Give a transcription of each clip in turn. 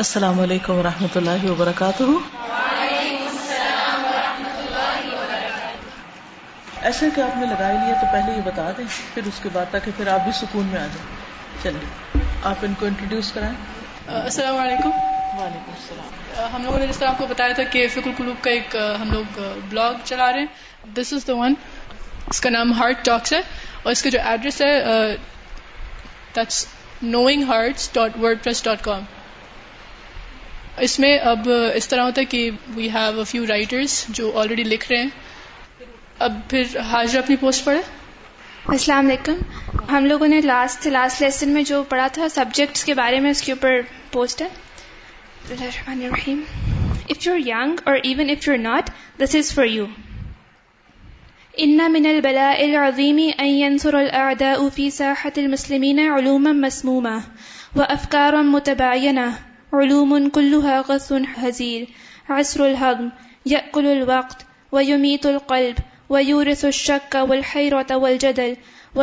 السلام علیکم و رحمۃ اللہ وبرکاتہ ایسا کہ آپ نے لگائی لیا تو پہلے یہ بتا دیں پھر اس کے بعد تاکہ پھر آپ بھی سکون میں آ جائیں چلیے آپ ان کو انٹروڈیوس کرائیں السلام علیکم وعلیکم السلام ہم لوگوں نے جس طرح آپ کو بتایا تھا کہ فکر کلوب کا ایک ہم لوگ بلاگ چلا رہے ہیں دس از دا ون اس کا نام ہارٹ ٹاکس ہے اور اس کا جو ایڈریس ہے knowing hearts dot dot WordPress com اس میں اب اس طرح ہوتا ہے کہ we have a few writers جو آلریڈی لکھ رہے ہیں اب پھر حاضر اپنی پوسٹ پڑھے السلام علیکم ہم لوگوں نے لاسٹ لاسٹ لیسن میں جو پڑھا تھا سبجیکٹس کے بارے میں اس کے اوپر پوسٹ ہے الرحمن الرحیم اف یو ار یگ اور even if you not this is for you ان من البلاء العظیم ان ينصر الاعداء في ساحه المسلمين علوما مسمومه وافكارا متباينه علوم غث الحقی حسر الهضم یقل الوقت ویومت القلب و یورس الشک و الحت و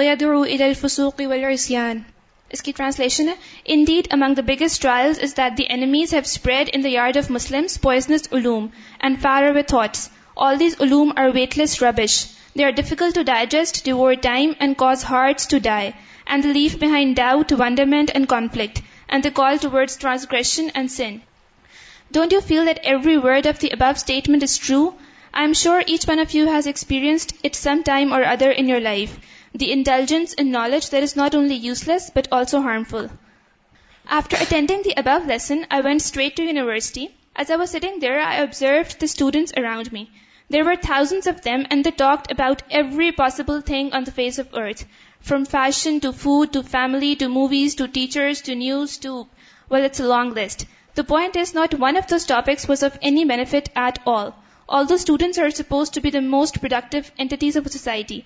عید الفسوقی وسیعان اس کی translation indeed among the biggest trials is that the enemies have spread in the yard of Muslims علوم اینڈ تھاٹس آل دیز علوم are weightless rubbish they are difficult to digest devour time and cause hard to die and leave behind doubt wonderment and conflict and the call towards transgression and sin. Don't you feel that every word of the above statement is true? I am sure each one of you has experienced it some time or other in your life, the indulgence in knowledge that is not only useless but also harmful. After attending the above lesson, I went straight to university. As I was sitting there, I observed the students around me. There were thousands of them, and they talked about every possible thing on the face of earth. From fashion to food to family to movies to it's long list point is not one of all beta students are suppose most of society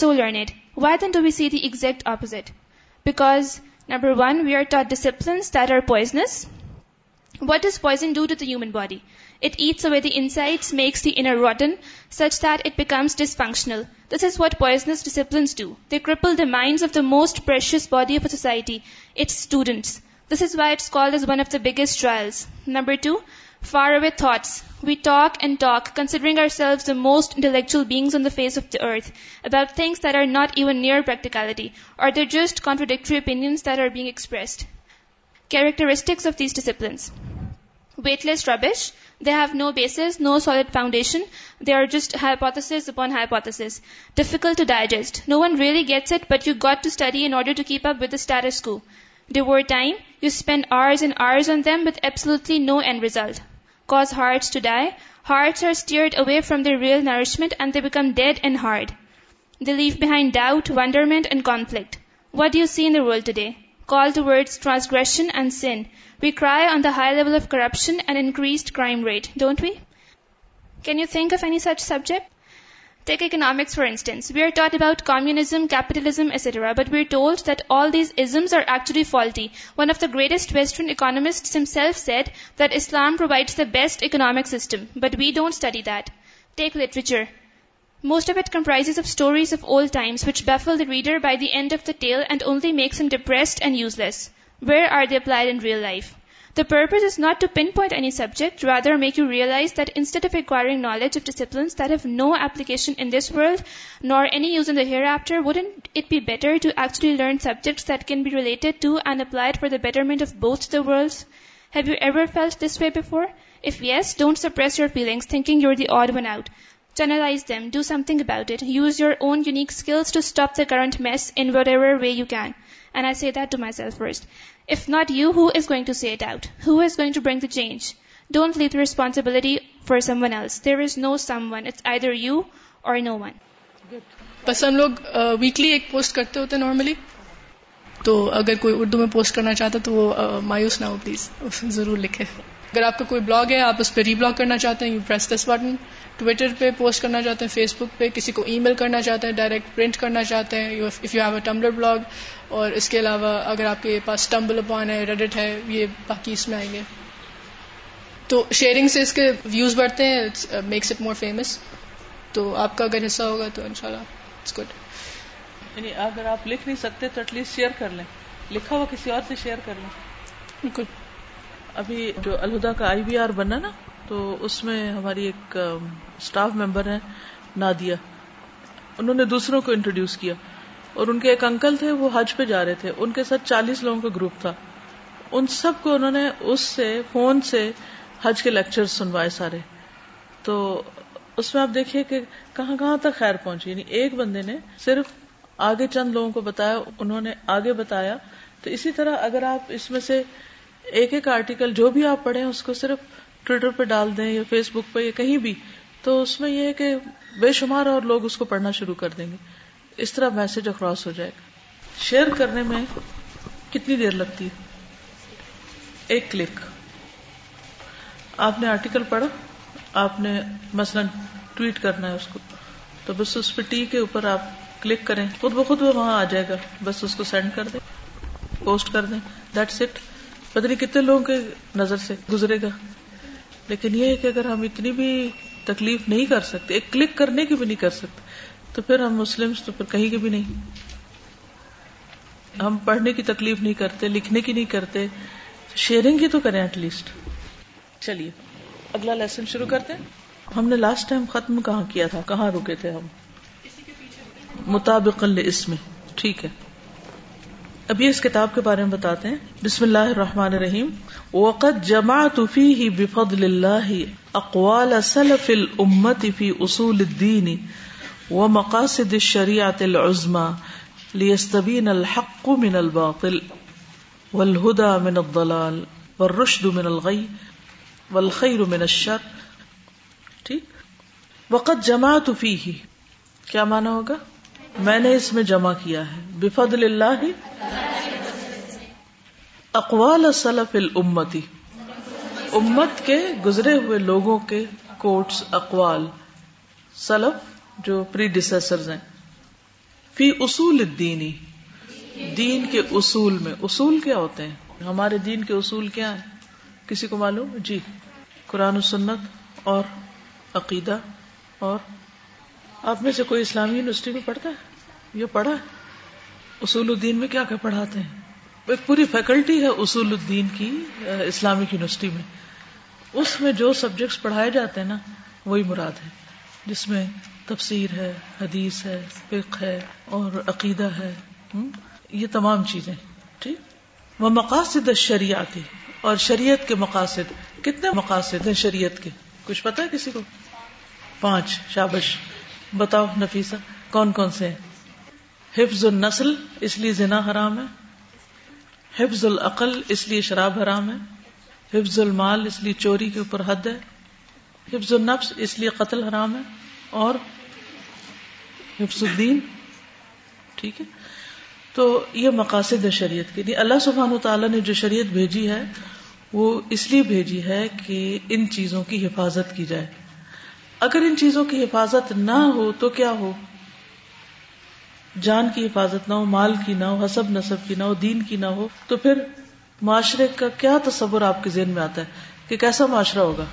so learned we see the exact because number one we are disciplines that are poisons What does poison do to the human body? It eats away the insides, makes the inner rotten, such that it becomes dysfunctional. This is what poisonous disciplines do. They cripple the minds of the most precious body of a society, its students. This is why it's called as one of the biggest trials. Number 2, faraway thoughts. We talk and talk, considering ourselves the most intellectual beings on the face of the earth, about things that are not even near practicality, or they're just contradictory opinions that are being expressed. Characteristics of these disciplines. Weightless rubbish. They have no basis, no solid foundation. They are just hypothesis upon hypothesis. Difficult to digest. No one really gets it, but you got to study in order to keep up with the status quo. Devour time. You spend hours and hours on them with absolutely no end result. Cause hearts to die. Hearts are steered away from their real nourishment and they become dead and hard. They leave behind doubt, wonderment and conflict. What do you see in the world today? call towards transgression and sin. We cry on the high level of corruption and increased crime rate, don't we? Can you think of any such subject? Take economics, for instance. We are taught about communism, capitalism, etc. But we are told that all these isms are actually faulty. One of the greatest Western economists himself said that Islam provides the best economic system. But we don't study that. Take literature. Most of it comprises of stories of old times which baffle the reader by the end of the tale and only makes him depressed and useless. Where are they applied in real life? The purpose is not to pinpoint any subject, rather make you realize that instead of acquiring knowledge of disciplines that have no application in this world nor any use in the hereafter, wouldn't it be better to actually learn subjects that can be related to and applied for the betterment of both the worlds? Have you ever felt this way before? If yes, don't suppress your feelings, thinking you're the odd one out. Channelize them do something about it use your own unique skills to stop the current mess in whatever way you you can and I see see that to to to myself first if not is is going going it out bring the change don't leave responsibility for someone else there is no someone it's there you or no one بس ہم لوگ weekly ایک post کرتے ہوتے normally تو اگر کوئی اردو میں پوسٹ کرنا چاہتا تو وہ مایوس نہ ہو پلیز ضرور لکھے اگر آپ کا کوئی بلاگ ہے آپ اس پہ ری بلاگ کرنا چاہتے ہیں you press this button Twitter پہ پوسٹ کرنا چاہتے ہیں فیس بک پہ کسی کو ای میل کرنا چاہتے ہیں ڈائریکٹ پرنٹ کرنا چاہتے ہیں if you have a Tumblr blog اور اس کے علاوہ اگر آپ کے پاس ٹمبل اپان ہے ریڈٹ ہے یہ باقی اس میں آئیں گے تو شیئرنگ سے اس کے ویوز بڑھتے ہیں میکس اٹ مور فیمس تو آپ کا اگر حصہ ہوگا تو ان شاء اللہ اٹس گڈ یعنی اگر آپ لکھ نہیں سکتے تو ایٹ لیسٹ شیئر کر لیں لکھا ہوا کسی اور سے شیئر کر لیں بالکل ابھی جو الہدا کا آئی وی آر بنا نا تو اس میں ہماری ایک اسٹاف ممبر ہے نادیا انہوں نے دوسروں کو انٹروڈیوس کیا اور ان کے ایک انکل تھے وہ حج پہ جا رہے تھے ان کے ساتھ چالیس لوگوں کا گروپ تھا ان سب کو انہوں نے اس سے فون سے حج کے لیکچر سنوائے سارے تو اس میں آپ دیکھیے کہ کہاں کہاں تک خیر پہنچی یعنی ایک بندے نے صرف آگے چند لوگوں کو بتایا انہوں نے آگے بتایا تو اسی طرح اگر آپ اس میں سے ایک ایک آرٹیکل جو بھی آپ پڑھیں اس کو صرف ٹویٹر پہ ڈال دیں یا فیس بک پہ یا کہیں بھی تو اس میں یہ ہے کہ بے شمار اور لوگ اس کو پڑھنا شروع کر دیں گے اس طرح میسج اکراس ہو جائے گا شیئر کرنے میں کتنی دیر لگتی ہے ایک کلک آپ نے آرٹیکل پڑھا آپ نے مثلا ٹویٹ کرنا ہے اس کو تو بس اس پہ ٹی کے اوپر آپ کلک کریں خود بخود وہ وہاں آ جائے گا بس اس کو سینڈ کر دیں پوسٹ کر دیں دیٹس اٹ پتہ نہیں کتنے لوگوں کے نظر سے گزرے گا لیکن یہ ہے کہ اگر ہم اتنی بھی تکلیف نہیں کر سکتے ایک کلک کرنے کی بھی نہیں کر سکتے تو پھر ہم مسلم تو پھر کہیں بھی نہیں ہم پڑھنے کی تکلیف نہیں کرتے لکھنے کی نہیں کرتے شیئرنگ ہی تو کریں ایٹ لیسٹ چلیے اگلا لیسن شروع کرتے ہیں ہم نے لاسٹ ٹائم ختم کہاں کیا تھا کہاں رکے تھے ہم مطابق اس میں ٹھیک ہے ابھی اس کتاب کے بارے میں بتاتے ہیں بسم اللہ الرحمن الرحیم وقت جمع تفی ہی بفد اللہ اقوال سلف العمت فی اصول الدین و مقاصد شریعت العزما لیستبین الحق من الباطل والہدا من الضلال والرشد من الغی والخیر من الشر ٹھیک وقت جمع تفی ہی کیا معنی ہوگا میں نے اس میں جمع کیا ہے بفد اللہ اقوال امت کے گزرے ہوئے لوگوں کے کوٹس اقوال سلف جو پری ڈیسر دین کے اصول میں اصول کیا ہوتے ہیں ہمارے دین کے اصول کیا ہیں کسی کو معلوم جی قرآن و سنت اور عقیدہ اور آپ میں سے کوئی اسلامی یونیورسٹی میں پڑھتا ہے یہ پڑھا ہے اصول الدین میں کیا کیا پڑھاتے ہیں ایک پوری فیکلٹی ہے اصول الدین کی اسلامک یونیورسٹی میں اس میں جو سبجیکٹس پڑھائے جاتے ہیں نا وہی مراد ہے جس میں تفسیر ہے حدیث ہے فک ہے اور عقیدہ ہے یہ تمام چیزیں ٹھیک وہ مقاصد شریعتی اور شریعت کے مقاصد کتنے مقاصد ہیں شریعت کے کچھ پتا ہے کسی کو پانچ شابش بتاؤ نفیسہ کون کون سے ہیں حفظ النسل اس لیے زنا حرام ہے حفظ العقل اس لیے شراب حرام ہے حفظ المال اس لیے چوری کے اوپر حد ہے حفظ النفس اس لیے قتل حرام ہے اور حفظ الدین ٹھیک ہے تو یہ مقاصد ہے شریعت کے لیے اللہ سبحان و تعالیٰ نے جو شریعت بھیجی ہے وہ اس لیے بھیجی ہے کہ ان چیزوں کی حفاظت کی جائے اگر ان چیزوں کی حفاظت نہ ہو تو کیا ہو جان کی حفاظت نہ ہو مال کی نہ ہو حسب نصب کی نہ ہو دین کی نہ ہو تو پھر معاشرے کا کیا تصور آپ کے ذہن میں آتا ہے کہ کیسا معاشرہ ہوگا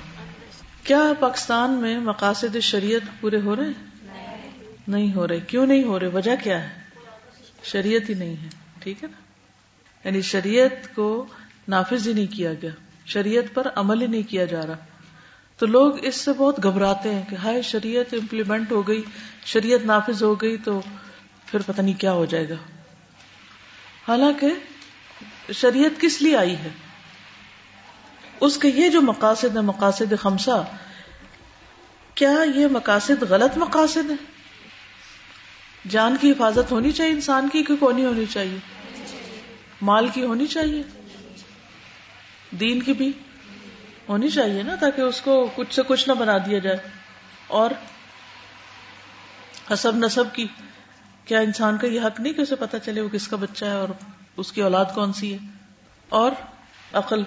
کیا پاکستان میں مقاصد شریعت پورے ہو رہے ہیں نہیں ہو رہے کیوں نہیں ہو رہے وجہ کیا ہے شریعت ہی نہیں ہے ٹھیک ہے نا یعنی شریعت کو نافذ ہی نہیں کیا گیا شریعت پر عمل ہی نہیں کیا جا رہا تو لوگ اس سے بہت گھبراتے ہیں کہ ہائے شریعت امپلیمنٹ ہو گئی شریعت نافذ ہو گئی تو پھر پتہ نہیں کیا ہو جائے گا حالانکہ شریعت کس لیے آئی ہے اس کے یہ جو مقاصد ہیں مقاصد خمسہ کیا یہ مقاصد غلط مقاصد ہیں جان کی حفاظت ہونی چاہیے انسان کی کو نہیں ہونی چاہیے مال کی ہونی چاہیے دین کی بھی ہونی چاہیے نا تاکہ اس کو کچھ سے کچھ نہ بنا دیا جائے اور حسب نصب کی کیا انسان کا یہ حق نہیں کہ اسے پتا چلے وہ کس کا بچہ ہے اور اس کی اولاد کون سی ہے اور عقل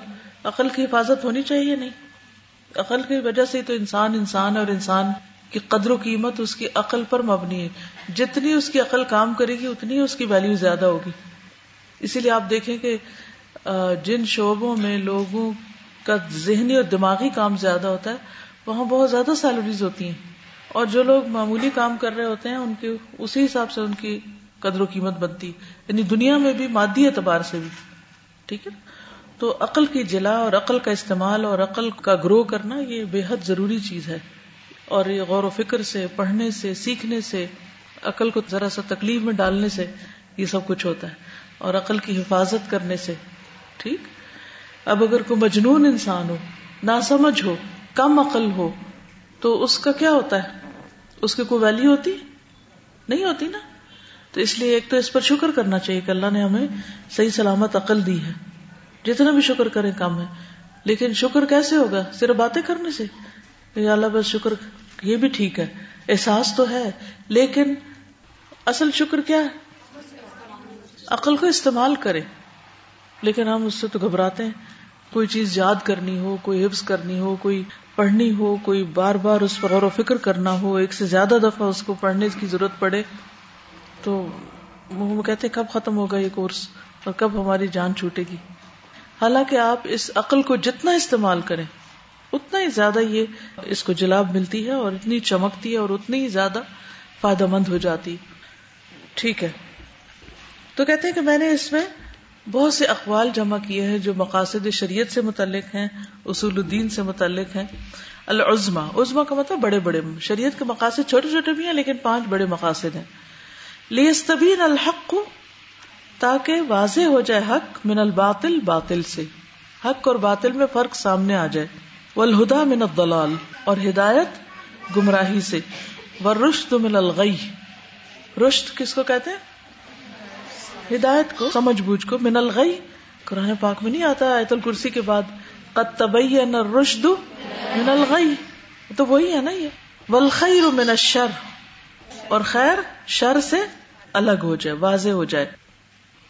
عقل کی حفاظت ہونی چاہیے نہیں عقل کی وجہ سے تو انسان انسان اور انسان کی قدر و قیمت اس کی عقل پر مبنی ہے جتنی اس کی عقل کام کرے گی اتنی اس کی ویلو زیادہ ہوگی اسی لیے آپ دیکھیں کہ جن شعبوں میں لوگوں کا ذہنی اور دماغی کام زیادہ ہوتا ہے وہاں بہت زیادہ سیلریز ہوتی ہیں اور جو لوگ معمولی کام کر رہے ہوتے ہیں ان کے اسی حساب سے ان کی قدر و قیمت بنتی یعنی دنیا میں بھی مادی اعتبار سے بھی ٹھیک ہے تو عقل کی جلا اور عقل کا استعمال اور عقل کا گرو کرنا یہ بے حد ضروری چیز ہے اور یہ غور و فکر سے پڑھنے سے سیکھنے سے عقل کو ذرا سا تکلیف میں ڈالنے سے یہ سب کچھ ہوتا ہے اور عقل کی حفاظت کرنے سے ٹھیک اب اگر کوئی مجنون انسان ہو نہ سمجھ ہو کم عقل ہو تو اس کا کیا ہوتا ہے اس کی کوئی ویلیو ہوتی نہیں ہوتی نا تو اس لیے ایک تو اس پر شکر کرنا چاہیے کہ اللہ نے ہمیں صحیح سلامت عقل دی ہے جتنا بھی شکر کرے کم ہے لیکن شکر کیسے ہوگا صرف باتیں کرنے سے اللہ بس شکر یہ بھی ٹھیک ہے احساس تو ہے لیکن اصل شکر کیا ہے عقل کو استعمال کرے لیکن ہم اس سے تو گھبراتے ہیں کوئی چیز یاد کرنی ہو کوئی حفظ کرنی ہو کوئی پڑھنی ہو کوئی بار بار اس پر غور و فکر کرنا ہو ایک سے زیادہ دفعہ اس کو پڑھنے کی ضرورت پڑے تو وہ کہتے ہیں کب ختم ہوگا یہ کورس اور کب ہماری جان چھوٹے گی حالانکہ آپ اس عقل کو جتنا استعمال کریں اتنا ہی زیادہ یہ اس کو جلاب ملتی ہے اور اتنی چمکتی ہے اور اتنی ہی زیادہ فائدہ مند ہو جاتی ٹھیک ہے تو کہتے ہیں کہ میں نے اس میں بہت سے اقوال جمع کیے ہیں جو مقاصد شریعت سے متعلق ہیں اصول الدین سے متعلق ہیں العظما عظما کا مطلب بڑے بڑے شریعت کے مقاصد چھوٹے چھوٹے بھی ہیں لیکن پانچ بڑے مقاصد ہیں لیستبین الحق کو تاکہ واضح ہو جائے حق من الباطل باطل سے حق اور باطل میں فرق سامنے آ جائے والہدا من الضلال اور ہدایت گمراہی سے ورشد من الغی رشد کس کو کہتے ہیں ہدایت کو سمجھ بوجھ کو من الغی قرآن پاک میں نہیں آتا آیت الکرسی کے بعد من الغی تو وہی ہے نا یہ من الشر اور خیر شر سے الگ ہو جائے واضح ہو جائے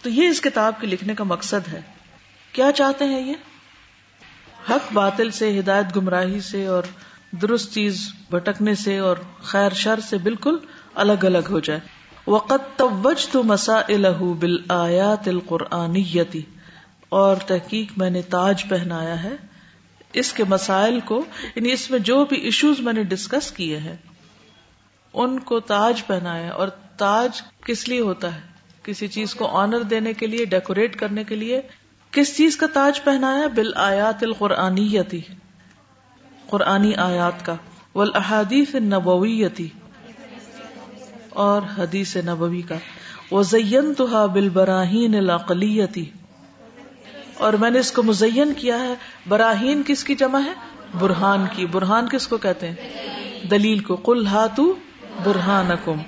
تو یہ اس کتاب کے لکھنے کا مقصد ہے کیا چاہتے ہیں یہ حق باطل سے ہدایت گمراہی سے اور درست چیز بھٹکنے سے اور خیر شر سے بالکل الگ الگ ہو جائے وقت توج تو مسا الح بالآت القرآنی اور تحقیق میں نے تاج پہنایا ہے اس کے مسائل کو یعنی اس میں میں جو بھی ایشوز نے ڈسکس کیے ہیں ان کو تاج پہنایا اور تاج کس لیے ہوتا ہے کسی چیز کو آنر دینے کے لیے ڈیکوریٹ کرنے کے لیے کس چیز کا تاج پہنایا بل آیات القرآنتی قرآنی آیات کا احادیث نبویتی اور حدیث نبوی کا وزین تو بال براہین اور میں نے اس کو مزین کیا ہے براہین کس کی جمع ہے برہان کی برہان کس کو کہتے ہیں دلیل کو کل ہاتو برہان کم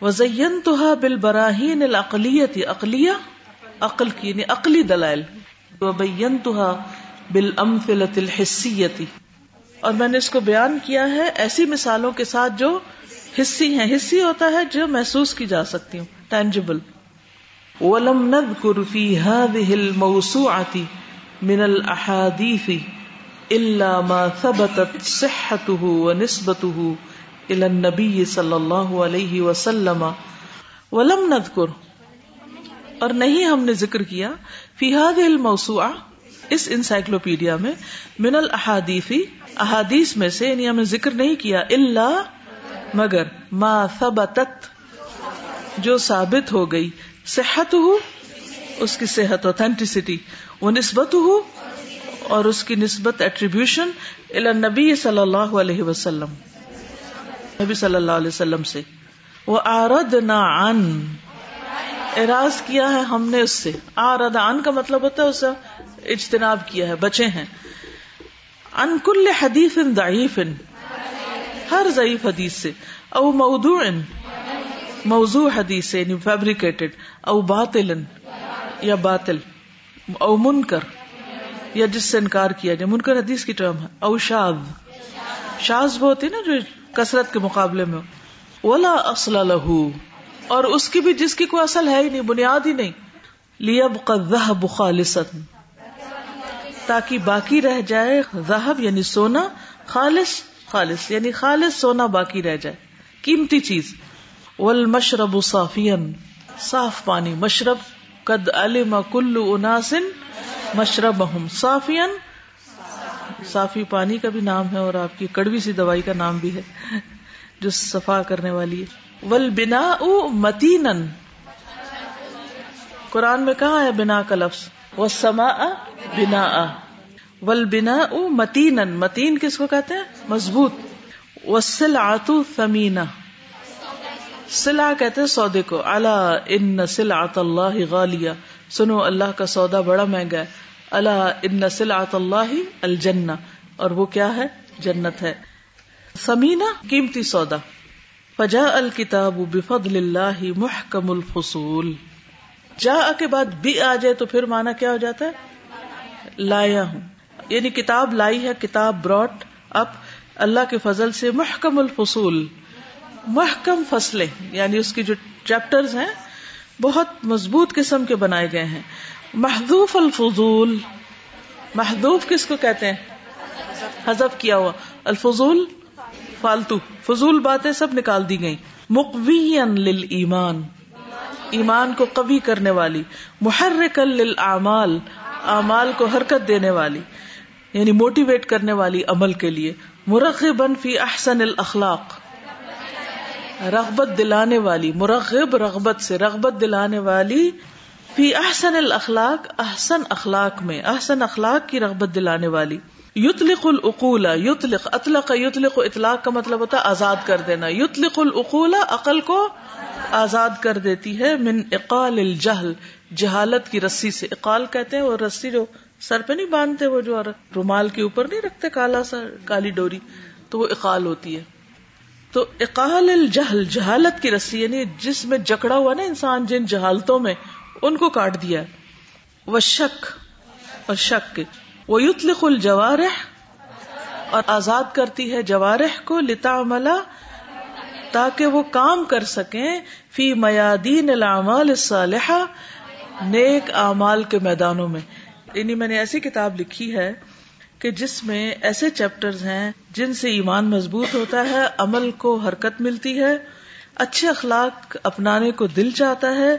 وزین تو بال براہین الاقلیتی اقلیہ عقل کی یعنی عقلی دلائل وبین تو بال امفلت اور میں نے اس کو بیان کیا ہے ایسی مثالوں کے ساتھ جو حصی ہیں حصی ہوتا ہے جو محسوس کی جا سکتی ہوں ٹینجیبل ولم نذكر في هذه الموسوعة من الاحاديث الا ما ثبتت صحته ونسبته الى النبي صلی اللہ علیہ وسلم ولم نذكر اور نہیں ہم نے ذکر کیا فی هذه الموسوعه اس انسائکلوپیڈیا میں من الاحادیث احادیث میں سے یعنی ہم نے ذکر نہیں کیا اللہ مگر ما ثبتت جو ثابت ہو گئی صحت ہو اس کی صحت اوتھینٹسٹی وہ نسبت ہو اور اس کی نسبت ایٹریبیوشن نبی صلی اللہ علیہ وسلم نبی صلی اللہ علیہ وسلم سے وہ آرد ان اراض کیا ہے ہم نے اس سے آرد ان کا مطلب ہوتا ہے اس اجتناب کیا ہے بچے ہیں انکل حدیف ان ہر ضعیف حدیث سے او مؤدو موضوع حدیث سے یعنی فیبریکیٹڈ او باطل یا باطل او منکر یا جس سے انکار کیا جائے منکر حدیث کی ٹرم ہے او شاد شاز نا جو کثرت کے مقابلے میں ولا اصل له اور اس کی بھی جس کی کوئی اصل ہے ہی نہیں بنیاد ہی نہیں ليبقى الذهب خالصا تاکہ باقی رہ جائے ذہب یعنی سونا خالص خالص یعنی خالص سونا باقی رہ جائے قیمتی چیز ول مشرب صاف پانی مشرب قد علم کل اناسن مشرب صافین صافی پانی کا بھی نام ہے اور آپ کی کڑوی سی دوائی کا نام بھی ہے جو صفا کرنے والی ول بنا او متین قرآن میں کہا ہے بنا کا لفظ وہ سما بنا ولبنا او متین متین کس کو کہتے ہیں مضبوط وسل آتو فمینا سلا کہتے سودے کو ان اللہ غالیہ سنو اللہ کا سودا بڑا مہنگا ہے اللہ ان نسل آت اللہ الجنا اور وہ کیا ہے جنت ہے سمینا قیمتی سودا فجا الکتاب بفد اللہ محکم الفصول جا کے بعد بھی آ جائے تو پھر مانا کیا ہو جاتا ہے لایا ہوں یعنی کتاب لائی ہے کتاب براٹ اپ اللہ کے فضل سے محکم الفصول محکم فصلیں یعنی اس کی جو چیپٹر ہیں بہت مضبوط قسم کے بنائے گئے ہیں محدوف الفضول محدوف کس کو کہتے ہیں حذف کیا ہوا الفضول فالتو فضول باتیں سب نکال دی گئی مقوی للایمان ایمان کو قوی کرنے والی محرک للاعمال اعمال کو حرکت دینے والی یعنی موٹیویٹ کرنے والی عمل کے لیے مرغب فی احسن الاخلاق رغبت دلانے والی مرغب رغبت سے رغبت دلانے والی فی احسن الاخلاق احسن اخلاق میں احسن اخلاق کی رغبت دلانے والی یطلق لکھ یطلق اطلق لکھ اطلاق لکھ اطلاق کا مطلب ہوتا آزاد کر دینا یطلق لکھ عقل کو آزاد کر دیتی ہے من اقال الجہل جہالت کی رسی سے اقال کہتے ہیں اور رسی جو سر پہ نہیں باندھتے وہ جو رومال کے اوپر نہیں رکھتے کالا سا کالی ڈوری تو وہ اقال ہوتی ہے تو اقال الجہل جہالت کی رسی یعنی جس میں جکڑا ہوا نا انسان جن جہالتوں میں ان کو کاٹ دیا وہ شک اور شک وہ اور آزاد کرتی ہے جوارح کو لتا ملا تاکہ وہ کام کر سکیں فی میادین العمال الصالحہ نیک اعمال کے میدانوں میں یعنی میں نے ایسی کتاب لکھی ہے کہ جس میں ایسے چیپٹر ہیں جن سے ایمان مضبوط ہوتا ہے عمل کو حرکت ملتی ہے اچھے اخلاق اپنانے کو دل چاہتا ہے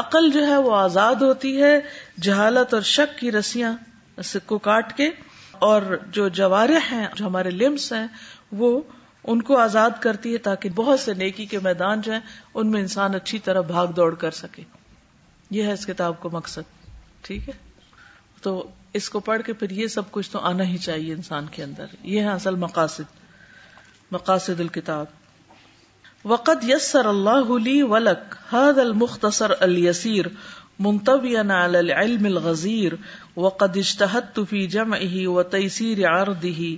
عقل جو ہے وہ آزاد ہوتی ہے جہالت اور شک کی رسیاں کو کاٹ کے اور جو جوارے ہیں جو ہمارے لمس ہیں وہ ان کو آزاد کرتی ہے تاکہ بہت سے نیکی کے میدان جو ہیں ان میں انسان اچھی طرح بھاگ دوڑ کر سکے یہ ہے اس کتاب کو مقصد ٹھیک ہے تو اس کو پڑھ کے پھر یہ سب کچھ تو آنا ہی چاہیے انسان کے اندر یہ ہے اصل مقاصد مقاصد الکتاب وقت یسر اللہ لی ولک هذا المختصر الیسیر منتبینا علی العلم الغزیر وقد اجتہدت فی جمعه و تیسیر عرضه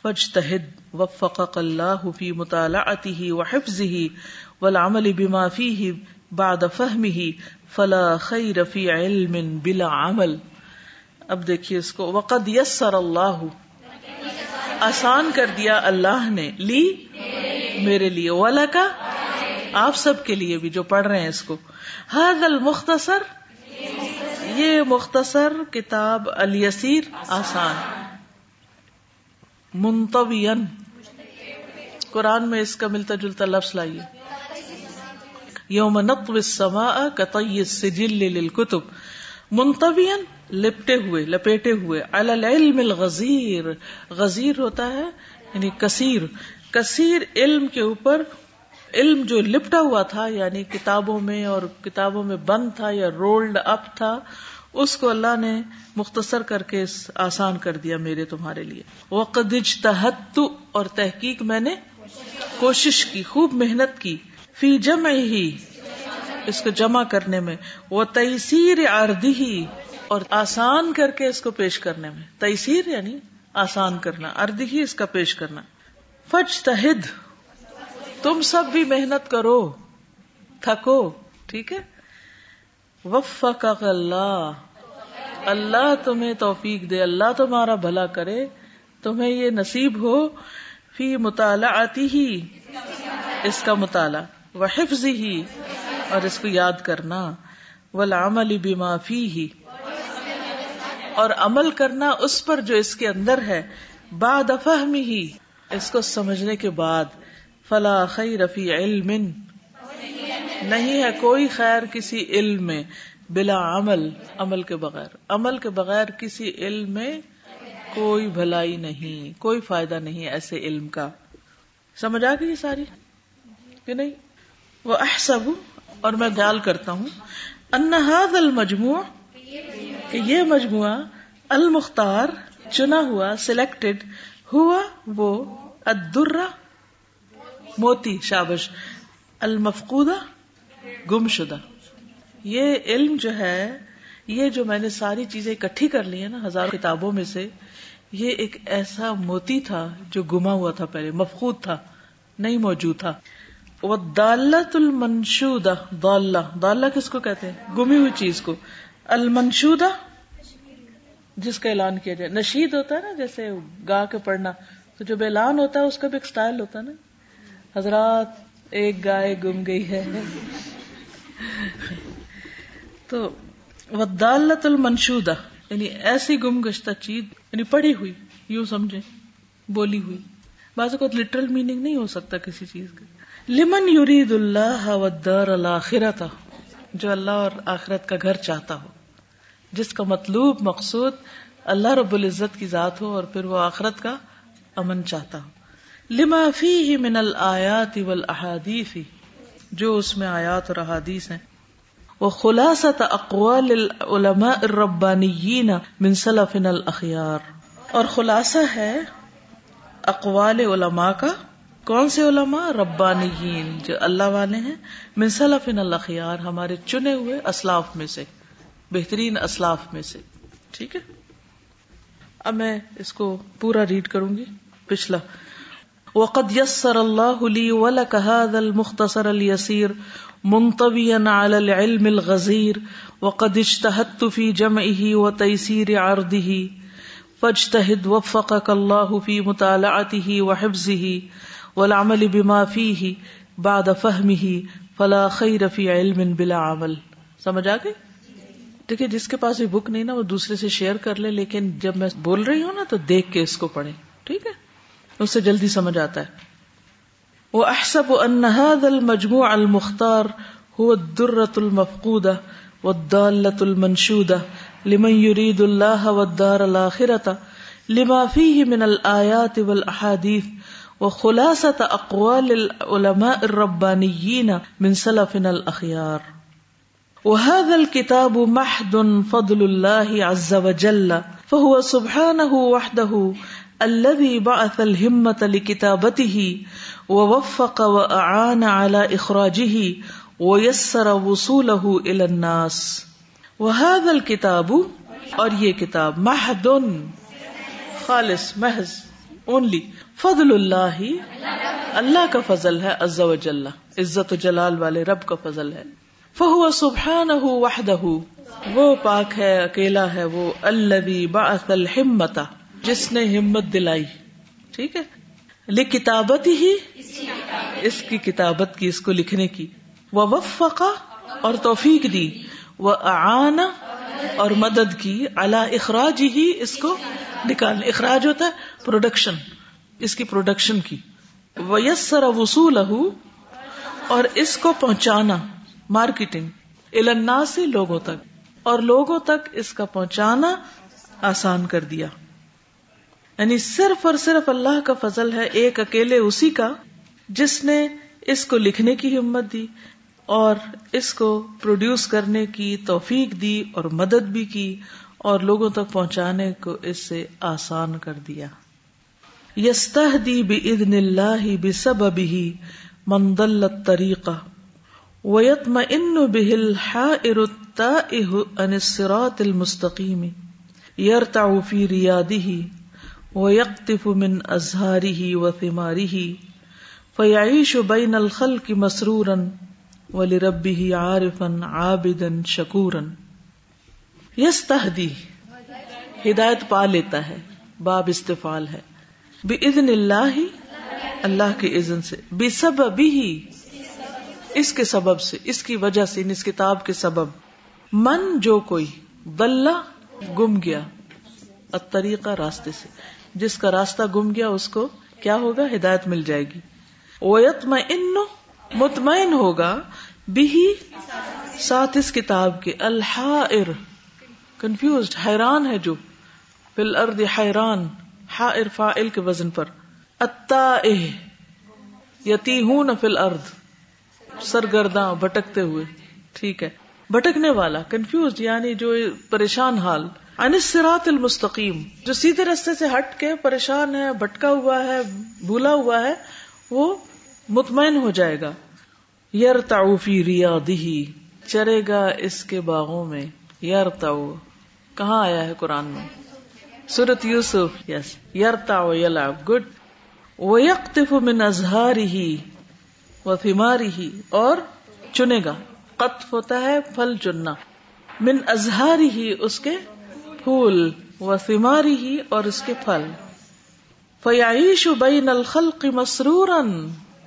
فاجتہد وفقق اللہ فی متالعته وحفظه والعمل بما فیه بعد فهمه فلا خیر فی علم بلا عمل اب دیکھیے اس کو وقت یس اللہ آسان کر دیا اللہ نے لی میرے لیے والا کا آپ سب کے لیے بھی جو پڑھ رہے ہیں اس کو ہر المختصر مختصر یہ مختصر کتاب الیسیر آسان منتوین قرآن میں اس کا ملتا جلتا لفظ لائیے یوم کتب منتوین لپٹے ہوئے لپیٹے ہوئے العلم غزیر ہوتا ہے یعنی کثیر کثیر علم کے اوپر علم جو لپٹا ہوا تھا یعنی کتابوں میں اور کتابوں میں بند تھا یا رولڈ اپ تھا اس کو اللہ نے مختصر کر کے آسان کر دیا میرے تمہارے لیے وقد تحت اور تحقیق میں نے کوشش کی خوب محنت کی فی جمع ہی اس کو جمع کرنے میں وہ تیسیر ارد ہی اور آسان کر کے اس کو پیش کرنے میں تیسیر یعنی آسان کرنا ارد ہی اس کا پیش کرنا فج تحد تم سب بھی محنت کرو تھکو ٹھیک ہے وفق اللہ اللہ تمہیں توفیق دے اللہ تمہارا بھلا کرے تمہیں یہ نصیب ہو فی مطالعہ آتی ہی اس کا مطالعہ وہ حفظ ہی اور اس کو یاد کرنا ولا عمل ہی اور عمل کرنا اس پر جو اس کے اندر ہے بادف ہی اس کو سمجھنے کے بعد فلا رفی علم نہیں ہے کوئی خیر کسی علم میں بلا عمل عمل کے بغیر عمل کے بغیر کسی علم میں کوئی بھلائی نہیں کوئی فائدہ نہیں ایسے علم کا سمجھ آ گئی ساری کہ نہیں وہ احسب اور میں گال کرتا ہوں انہاد کہ یہ مجموعہ المختار چنا ہوا سلیکٹڈ ہوا وہ موتی شابش المفقودہ گم شدہ یہ علم جو ہے یہ جو میں نے ساری چیزیں اکٹھی کر لی ہیں نا ہزار کتابوں میں سے یہ ایک ایسا موتی تھا جو گما ہوا تھا پہلے مفقود تھا نہیں موجود تھا دالت المنشودہ دوللہ داللہ کس کو کہتے ہیں گمی ہوئی چیز کو المنشودہ جس کا اعلان کیا جائے نشید ہوتا ہے نا جیسے گا کے پڑھنا تو اعلان ہوتا ہے اس کا بھی ایک سٹائل ہوتا ہے نا حضرات ایک گائے گم گئی ہے تو ودالت المنشودہ یعنی ایسی گم گشتہ چیز یعنی پڑھی ہوئی یوں سمجھے بولی ہوئی بعض اوقات لٹرل میننگ نہیں ہو سکتا کسی چیز کا لمن یورید اللہ الاخرت جو اللہ اور آخرت کا گھر چاہتا ہو جس کا مطلوب مقصود اللہ رب العزت کی ذات ہو اور پھر وہ آخرت کا امن چاہتا ہو لما فی من الآیات والاحادیث جو اس میں آیات اور احادیث ہیں وہ اقوال العلماء الربانیین من سلفنا الاخیار اور خلاصہ ہے اقوال علماء کا کون سے علماء ربانیین جو اللہ والے ہیں اللہ خیار ہمارے چنے ہوئے اسلاف میں سے بہترین اسلاف میں سے ٹھیک ہے اب میں اس کو پورا ریڈ کروں گی پچھلا وقد یسر اللہ المختصر اليسير منطويا على العلم الغزير وقد اجتهدت في جمعه وتيسير و فاجتهد اللہ الله في مطالعته وحفظه فلا في علم بلا عمل سمجھ آ ٹھیک دیکھیے جس کے پاس یہ بک نہیں نا وہ دوسرے سے شیئر کر لے لیکن جب میں بول رہی ہوں نا تو دیکھ کے اس کو پڑھے ٹھیک ہے اس سے جلدی سمجھ آتا ہے وہ احسب هو المجم المختارت المفق و لمن يريد الله اللہ خرطا لما فيه من الیاتیف خلاصۃ اقوال العلماء الربانيين من سلفنا الاخيار وهذا الكتاب محض فضل الله عز وجل فهو سبحانه وحده الذي بعث الهمة لكتابته ووفق وأعان على إخراجه ويسر وصوله إلى الناس وهذا الكتاب اور یہ کتاب محض خالص محض اونلی فضل اللہ اللہ کا فضل ہے عز و جل عزت و جلال والے رب کا فضل ہے فہو سبحان وحدہ وہ پاک ہے اکیلا ہے وہ البی بعث الحمت جس نے ہمت دلائی ٹھیک ہے لے کتابت ہی اس کی کتابت کی اس کو لکھنے کی وہ وفق اور توفیق دی وہ آنا اور مدد کی اللہ اخراج ہی اس کو نکال اخراج ہوتا ہے پروڈکشن اس کی پروڈکشن کی ویسر وصول اور اس کو پہنچانا مارکیٹنگ النا سے لوگوں تک اور لوگوں تک اس کا پہنچانا آسان کر دیا یعنی صرف اور صرف اللہ کا فضل ہے ایک اکیلے اسی کا جس نے اس کو لکھنے کی ہمت دی اور اس کو پروڈیوس کرنے کی توفیق دی اور مدد بھی کی اور لوگوں تک پہنچانے کو اس سے آسان کر دیا بإذن اللہ من ضل مند طریقہ ویت مل ارتاست یار تافی ریادی وظہاری و فماری ہی فیش و بین الخل کی مسروری عارفن عبدن شکورن یس تحدی ہدایت پا لیتا ہے باب استفال ہے بے عزن اللہ اللہ کے عزن سے بے سب ہی اس کے سبب سے اس کی وجہ سے اس کتاب کے سبب من جو کوئی گم گیا طریقہ راستے سے جس کا راستہ گم گیا اس کو کیا ہوگا ہدایت مل جائے گی اویت میں ان مطمئن ہوگا بھی ساتھ اس کتاب کے اللہ کنفیوزڈ حیران ہے جو بال ارد حیران ہا ارفا عل کے وزن پر اتا یتی ہوں نفل ارد سرگرداں بھٹکتے ہوئے ٹھیک ہے بھٹکنے والا کنفیوز یعنی جو پریشان حال انسرات المستقیم جو سیدھے رستے سے ہٹ کے پریشان ہے بھٹکا ہوا ہے بھولا ہوا ہے وہ مطمئن ہو جائے گا یار تافی ریا چرے گا اس کے باغوں میں یار تاؤ کہاں آیا ہے قرآن میں سورت یوسف یس یارتا ولاب گڈ وہ چنے گا قطف ہوتا ہے پھل چننا من اظہاری ہی اس کے پھول و پھولاری ہی اور اس کے پھل فیاش بین الخلق کی مسرور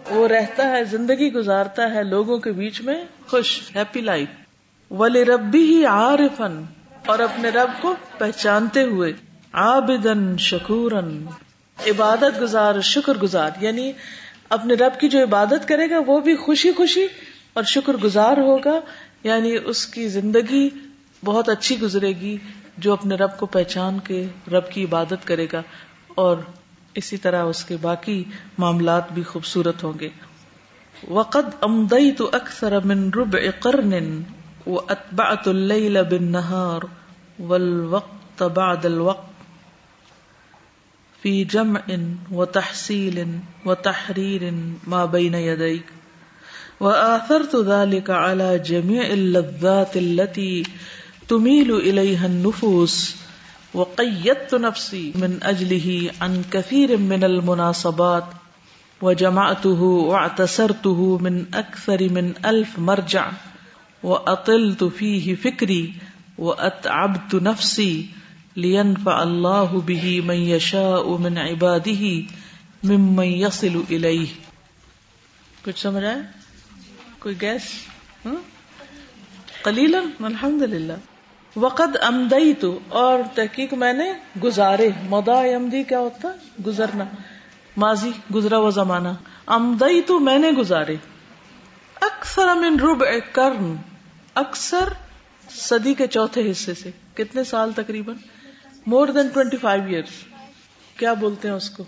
وہ رہتا ہے زندگی گزارتا ہے لوگوں کے بیچ میں خوش ہیپی لائف ولی ربی ہی عارفن اور اپنے رب کو پہچانتے ہوئے شکورن عبادت گزار شکر گزار یعنی اپنے رب کی جو عبادت کرے گا وہ بھی خوشی خوشی اور شکر گزار ہوگا یعنی اس کی زندگی بہت اچھی گزرے گی جو اپنے رب کو پہچان کے رب کی عبادت کرے گا اور اسی طرح اس کے باقی معاملات بھی خوبصورت ہوں گے وقت امدئی تو اکثر وقت فی جم ان و تحصیل ان و تحریر ان مابین یدعق و آثر تو دال کا جمی الزات التی تمیل الیہ نفوس و قیت نفسی من اجلی ہی ان کثیر من المناسبات و جماعت ہو اتسر تو من اکثر من الف مرجع و اطل تو فی ہی فکری و ات اب تو نفسی لین اللہ یشا عبادی کچھ سمجھ آئے کوئی گیس ہاں؟ الحمد للہ وقت امدئی تو اور تحقیق میں نے گزارے مدا امدی کیا ہوتا گزرنا ماضی گزرا ہوا زمانہ امدئی تو میں نے گزارے اکثر من رب اے اکثر صدی کے چوتھے حصے سے کتنے سال تقریباً more than twenty five years کیا بولتے ہیں اس کو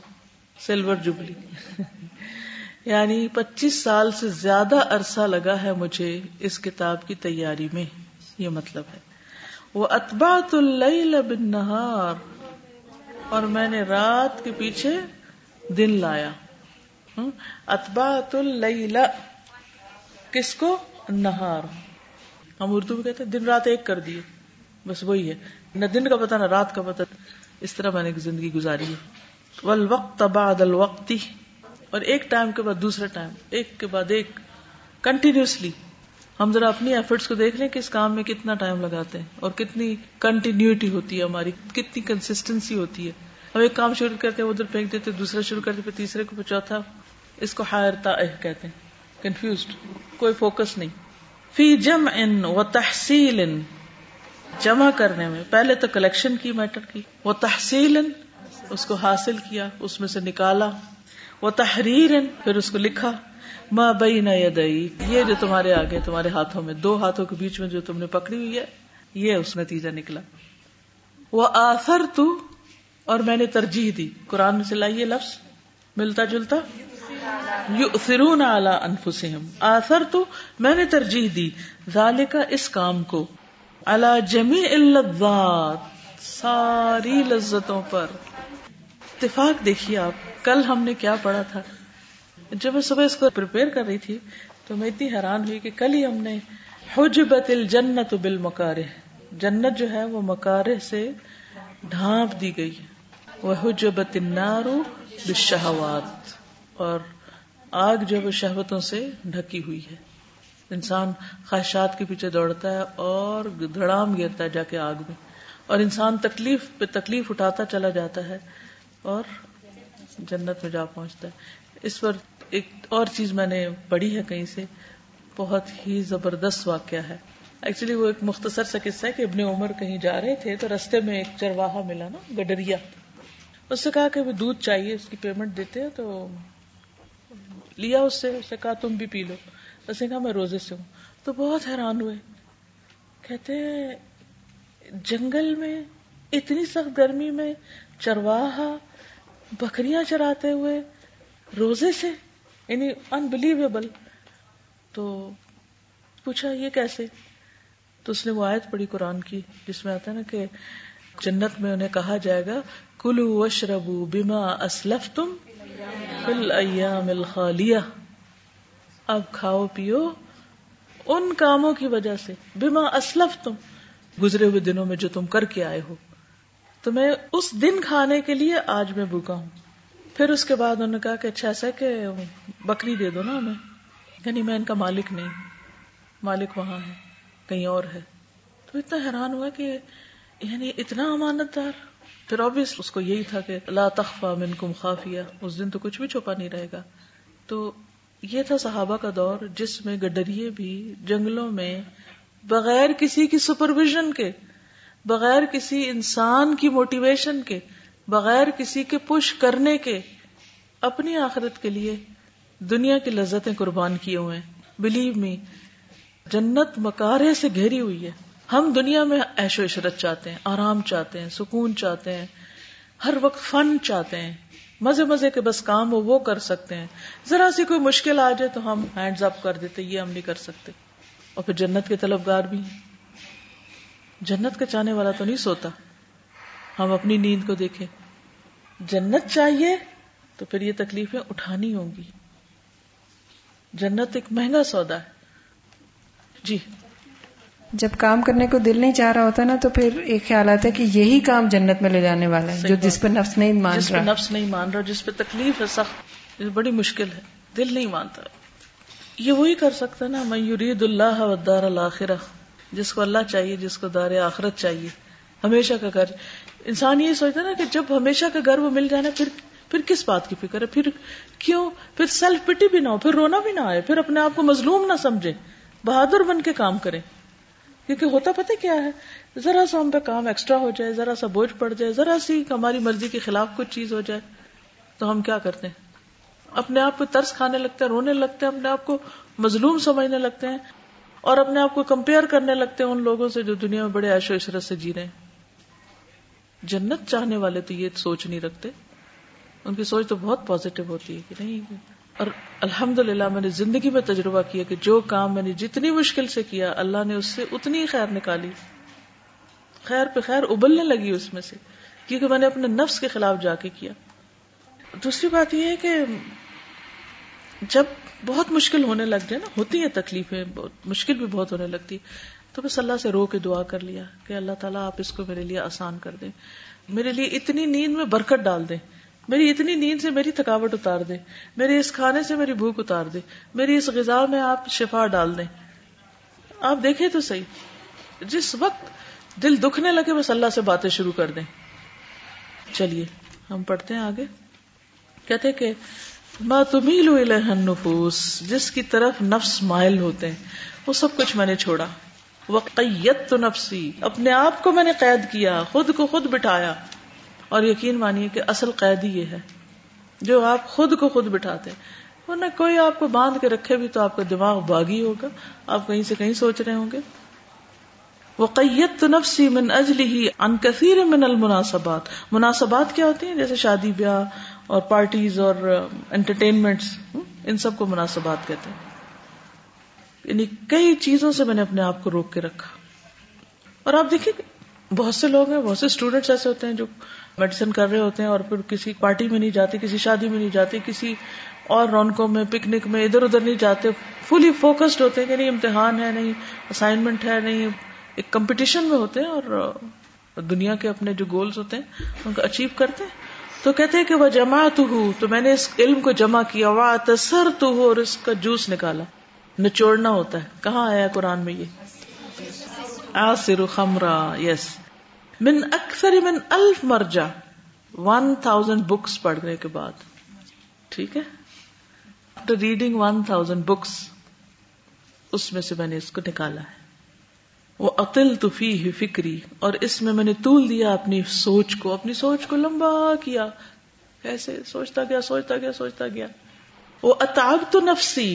سلور جبلی یعنی پچیس سال سے زیادہ عرصہ لگا ہے مجھے اس کتاب کی تیاری میں یہ مطلب ہے وہ اور میں نے رات کے پیچھے دن لایا اتباط کس کو نہار ہم اردو میں کہتے ہیں دن رات ایک کر دیے بس وہی ہے نہ دن کا پتا نہ رات کا پتا اس طرح میں نے زندگی گزاری ہے الوقت اور ایک ٹائم کے بعد دوسرا ٹائم ایک کے بعد ایک کنٹینیوسلی ہم ذرا اپنی ایفرٹس کو دیکھ لیں کہ اس کام میں کتنا ٹائم لگاتے ہیں اور کتنی کنٹینیوٹی ہوتی ہے ہماری کتنی کنسٹینسی ہوتی ہے ہم ایک کام شروع کرتے ادھر پھینک دیتے دوسرا شروع کرتے پھر تیسرے کو چوتھا اس کو ہائر کہتے ہیں کنفیوزڈ کوئی فوکس نہیں فی جم ان و تحصیل ان جمع کرنے میں پہلے تو کلیکشن کی میٹر کی وہ تحصیل اس کو حاصل کیا اس میں سے نکالا وہ تحریر پھر اس کو لکھا ماں بئی نہ یہ جو تمہارے تمہارے آگے ہاتھوں میں دو ہاتھوں کے بیچ میں جو تم نے پکڑی ہوئی ہے یہ اس نتیجہ نکلا وہ آثر تو اور میں نے ترجیح دی قرآن میں سے لائیے لفظ ملتا جلتا یو سرون اعلی انفسم آثر تو میں نے ترجیح دی ذالکہ کا اس کام کو اللہ جمی ساری لذتوں پر اتفاق دیکھیے آپ کل ہم نے کیا پڑھا تھا جب میں صبح اس کو کر رہی تھی تو میں اتنی حیران ہوئی کہ کل ہی ہم نے حج الجنت جنت بل جنت جو ہے وہ مکار سے ڈھانپ دی گئی وہ حج بت نارو اور آگ جو ہے شہبتوں سے ڈھکی ہوئی ہے انسان خواہشات کے پیچھے دوڑتا ہے اور دڑام گرتا ہے جا کے آگ میں اور انسان تکلیف پہ تکلیف اٹھاتا چلا جاتا ہے اور جنت میں جا پہنچتا ہے اس پر ایک اور چیز میں نے پڑھی ہے کہیں سے بہت ہی زبردست واقعہ ہے ایکچولی وہ ایک مختصر سا قصہ ہے کہ ابن عمر کہیں جا رہے تھے تو رستے میں ایک چرواہا ملا نا گڈریا اس سے کہا کہ دودھ چاہیے اس کی پیمنٹ دیتے تو لیا اس سے اس سے کہا تم بھی پی لو کہا میں روزے سے ہوں تو بہت حیران ہوئے کہتے جنگل میں اتنی سخت گرمی میں چرواہا بکریاں چراتے ہوئے روزے سے یعنی انبلیویبل تو پوچھا یہ کیسے تو اس نے وہ آیت پڑی قرآن کی جس میں آتا ہے نا کہ جنت میں انہیں کہا جائے گا کلو اشربو بیما اسلف تم ایام الخالیہ اب کھاؤ پیو ان کاموں کی وجہ سے بما اسلف تم گزرے ہوئے دنوں میں جو تم کر کے آئے ہو تو میں اس دن کھانے کے لیے آج میں بھوکا ہوں پھر اس کے بعد انہوں نے کہا کہ اچھا ایسا کہ بکری دے دو نا ہمیں یعنی میں ان کا مالک نہیں مالک وہاں ہے کہیں اور ہے تو اتنا حیران ہوا کہ یعنی اتنا امانت دار پھر آبیس اس کو یہی تھا کہ لا تخفا منکم خافیہ اس دن تو کچھ بھی چھپا نہیں رہے گا تو یہ تھا صحابہ کا دور جس میں گڈریے بھی جنگلوں میں بغیر کسی کی سپرویژن کے بغیر کسی انسان کی موٹیویشن کے بغیر کسی کے پش کرنے کے اپنی آخرت کے لیے دنیا کی لذتیں قربان کیے ہوئے ہیں بلیو می جنت مکارے سے گھیری ہوئی ہے ہم دنیا میں ایش و عشرت چاہتے ہیں آرام چاہتے ہیں سکون چاہتے ہیں ہر وقت فن چاہتے ہیں مزے مزے کے بس کام ہو وہ کر سکتے ہیں ذرا سی کوئی مشکل آ جائے تو ہم ہینڈز اپ کر دیتے یہ ہم نہیں کر سکتے اور پھر جنت کے طلبگار بھی ہیں جنت کا چاہنے والا تو نہیں سوتا ہم اپنی نیند کو دیکھیں جنت چاہیے تو پھر یہ تکلیفیں اٹھانی ہوں گی جنت ایک مہنگا سودا ہے جی جب کام کرنے کو دل نہیں چاہ رہا ہوتا نا تو پھر ایک خیال آتا ہے کہ یہی کام جنت میں لے جانے والا ہے جو جس پہ نفس نہیں مان جس رہا پہ نفس نہیں مان رہا جس پہ تکلیف ہے سخت بڑی مشکل ہے دل نہیں مانتا یہ وہی کر سکتا نا اللہ میورہ جس کو اللہ چاہیے جس کو دار آخرت چاہیے ہمیشہ کا گھر انسان یہ سوچتا نا کہ جب ہمیشہ کا گھر وہ مل جانا پھر پھر کس بات کی فکر ہے پھر کیوں پھر سیلف پٹی بھی نہ ہو پھر رونا بھی نہ آئے پھر اپنے آپ کو مظلوم نہ سمجھے بہادر بن کے کام کریں کیونکہ ہوتا پتہ کیا ہے ذرا سا ہم پہ کام ایکسٹرا ہو جائے ذرا سا بوجھ پڑ جائے ذرا سی ہماری مرضی کے خلاف کچھ چیز ہو جائے تو ہم کیا کرتے ہیں اپنے آپ کو ترس کھانے لگتے ہیں رونے لگتے ہیں اپنے آپ کو مظلوم سمجھنے لگتے ہیں اور اپنے آپ کو کمپیئر کرنے لگتے ہیں ان لوگوں سے جو دنیا میں بڑے عیش و عشرت سے جی رہے ہیں جنت چاہنے والے تو یہ سوچ نہیں رکھتے ان کی سوچ تو بہت پازیٹو ہوتی ہے کہ نہیں اور الحمد للہ میں نے زندگی میں تجربہ کیا کہ جو کام میں نے جتنی مشکل سے کیا اللہ نے اس سے اتنی خیر نکالی خیر پہ خیر ابلنے لگی اس میں سے کیونکہ میں نے اپنے نفس کے خلاف جا کے کیا دوسری بات یہ ہے کہ جب بہت مشکل ہونے لگ جائے نا ہوتی ہیں تکلیفیں مشکل بھی بہت ہونے لگتی ہے تو بس اللہ سے رو کے دعا کر لیا کہ اللہ تعالیٰ آپ اس کو میرے لیے آسان کر دیں میرے لیے اتنی نیند میں برکت ڈال دیں میری اتنی نیند سے میری تھکاوٹ اتار دے میرے اس کھانے سے میری بھوک اتار دے میری اس غذا میں آپ شفا ڈال دیں آپ دیکھیں تو صحیح جس وقت دل دکھنے لگے بس اللہ سے باتیں شروع کر دیں چلیے ہم پڑھتے ہیں آگے کہتے کہ جس کی طرف نفس مائل ہوتے ہیں وہ سب کچھ میں نے چھوڑا وقت تو نفسی اپنے آپ کو میں نے قید کیا خود کو خود بٹھایا اور یقین مانیے کہ اصل قیدی یہ ہے جو آپ خود کو خود بٹھاتے ہیں کوئی آپ کو باندھ کے رکھے بھی تو آپ کا دماغ باغی ہوگا آپ کہیں سے کہیں سوچ رہے ہوں گے نفسی من من اجلی ہی ان کثیر المناسبات مناسبات کیا ہوتی ہیں جیسے شادی بیاہ اور پارٹیز اور انٹرٹینمنٹس ان سب کو مناسبات کہتے ہیں یعنی کئی چیزوں سے میں نے اپنے آپ کو روک کے رکھا اور آپ دیکھیں بہت سے لوگ ہیں بہت سے اسٹوڈینٹس ایسے ہوتے ہیں جو میڈیسن کر رہے ہوتے ہیں اور پھر کسی پارٹی میں نہیں جاتے کسی شادی میں نہیں جاتے کسی اور رونقوں میں پکنک میں ادھر ادھر نہیں جاتے فلی فوکسڈ ہوتے ہیں کہ نہیں امتحان ہے نہیں اسائنمنٹ ہے نہیں ایک کمپٹیشن میں ہوتے ہیں اور دنیا کے اپنے جو گولز ہوتے ہیں ان کو اچیو کرتے ہیں تو کہتے ہیں کہ وہ جمع تو ہوں تو میں نے اس علم کو جمع کیا وا تصر تو ہوں اور اس کا جوس نکالا نچوڑنا ہوتا ہے کہاں آیا قرآن میں یہ آسر خمرا یس yes. من اکثر من الف مرجا ون تھاؤزینڈ بکس پڑھنے کے بعد ٹھیک ہے after reading one thousand books اس میں سے میں نے اس کو نکالا ہے وہ تفی فکری اور اس میں میں نے تول دیا اپنی سوچ کو اپنی سوچ کو لمبا کیا کیسے سوچتا گیا سوچتا گیا سوچتا گیا وہ اتاب تو نفسی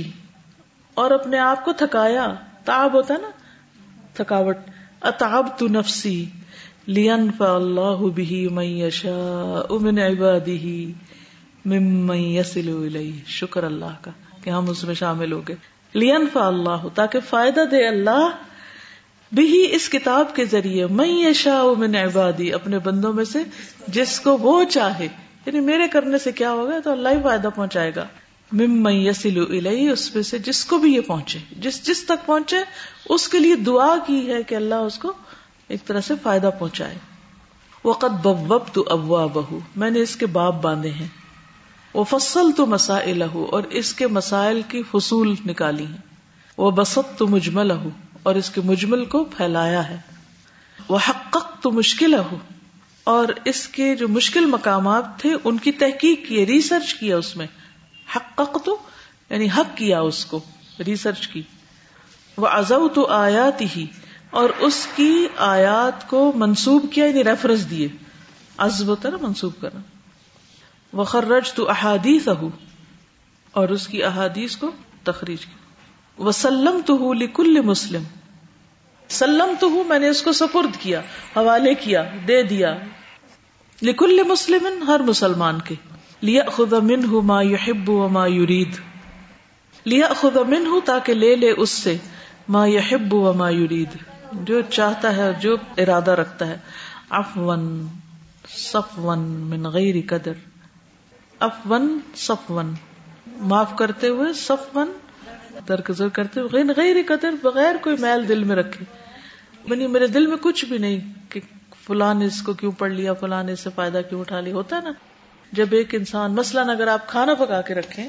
اور اپنے آپ کو تھکایا تاب ہوتا ہے نا تھکاوٹ اتاب تو نفسی لین فا اللہ بھی مئی یشا امن عبادی مم یسیل شکر اللہ کا کہ ہم اس میں شامل ہو گئے لین فا اللہ تاکہ فائدہ دے اللہ بھی اس کتاب کے ذریعے میں یشا امن عبادی اپنے بندوں میں سے جس کو وہ چاہے یعنی میرے کرنے سے کیا ہوگا تو اللہ ہی فائدہ پہنچائے گا مم یسلو اس میں سے جس کو بھی یہ پہنچے جس جس تک پہنچے اس کے لیے دعا کی ہے کہ اللہ اس کو ایک طرح سے فائدہ پہنچائے وقت بب تو ابوا بہ میں نے اس کے باپ باندھے ہیں وہ فصل تو مسائل اور اس کے مسائل کی فصول نکالی ہیں وہ بست تو مجمل اہ اور اس کے مجمل کو پھیلایا ہے وہ حقق تو مشکل ہو اور اس کے جو مشکل مقامات تھے ان کی تحقیق کی ریسرچ کیا اس میں حقق تو یعنی حق کیا اس کو ریسرچ کی وہ ازو تو آیات ہی اور اس کی آیات کو منسوب کیا یعنی ریفرنس دیے ازب نا منسوب کرنا وخرج تو احادیث اور اس کی احادیث کو تخریج کیا وسلم تو ہوں لکل مسلم سلم تو ہوں میں نے اس کو سپرد کیا حوالے کیا دے دیا لکل مسلم ہر مسلمان کے لیا خدا من ہوں ما یحب و ما یرید لیا خدا من ہوں تاکہ لے لے اس سے ما یحب و ما یرید جو چاہتا ہے جو ارادہ رکھتا ہے اف ون سف غیر اف ون سف معاف کرتے ہوئے سف بغیر کوئی میل دل میں رکھے یعنی میرے دل میں کچھ بھی نہیں کہ فلاں اس کو کیوں پڑھ لیا فلاں اس سے فائدہ کیوں اٹھا لیا ہوتا ہے نا جب ایک انسان مثلاً اگر آپ کھانا پکا کے رکھیں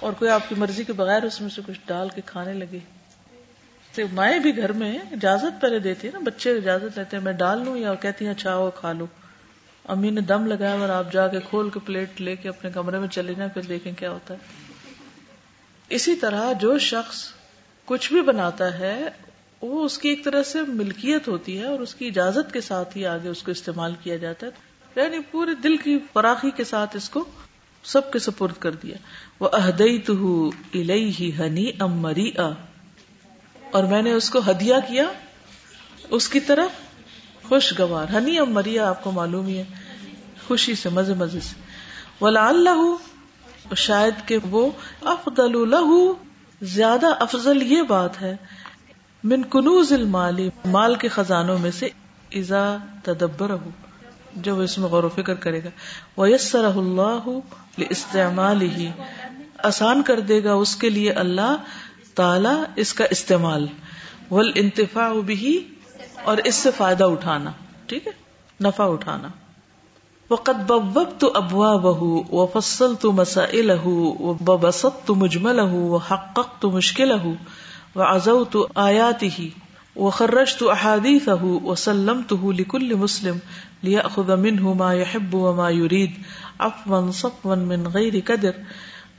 اور کوئی آپ کی مرضی کے بغیر اس میں سے کچھ ڈال کے کھانے لگے تو مائیں بھی گھر میں اجازت پہلے دیتی ہے نا بچے اجازت لیتے ہیں میں ڈال لوں یا کہتی ہیں چھاو کھا لو امی نے دم لگایا اور آپ جا کے کھول کے پلیٹ لے کے اپنے کمرے میں چلے جائیں پھر دیکھیں کیا ہوتا ہے اسی طرح جو شخص کچھ بھی بناتا ہے وہ اس کی ایک طرح سے ملکیت ہوتی ہے اور اس کی اجازت کے ساتھ ہی آگے اس کو استعمال کیا جاتا ہے یعنی پورے دل کی فراخی کے ساتھ اس کو سب کے سپرد کر دیا وہ اہدئی تو ہنی امری آ اور میں نے اس کو ہدیہ کیا اس کی طرف خوشگوار ہنی مریا آپ کو معلوم ہی ہے خوشی سے مزے مزے سے وہ شاید کہ افضل افضل زیادہ یہ بات ہے من کنوز المال مال کے خزانوں میں سے ایزا تدبر ہو جو اس میں غور و فکر کرے گا وہ یس استعمال ہی آسان کر دے گا اس کے لیے اللہ اس کا استعمال ول انتفا بھی اور اس سے فائدہ اٹھانا ٹھیک ہے نفع اٹھانا وہ قد تو ابوا بہ و فصل تو مسائل بسط بس تو مجمل و حق تو مشکل ہو وہ اضو تو آیات ہی وہ خرش تو احادیث ہو وہ سلم تو لکل مسلم لیا من ہو ما ما یورید اف ون سف ون من غیر قدر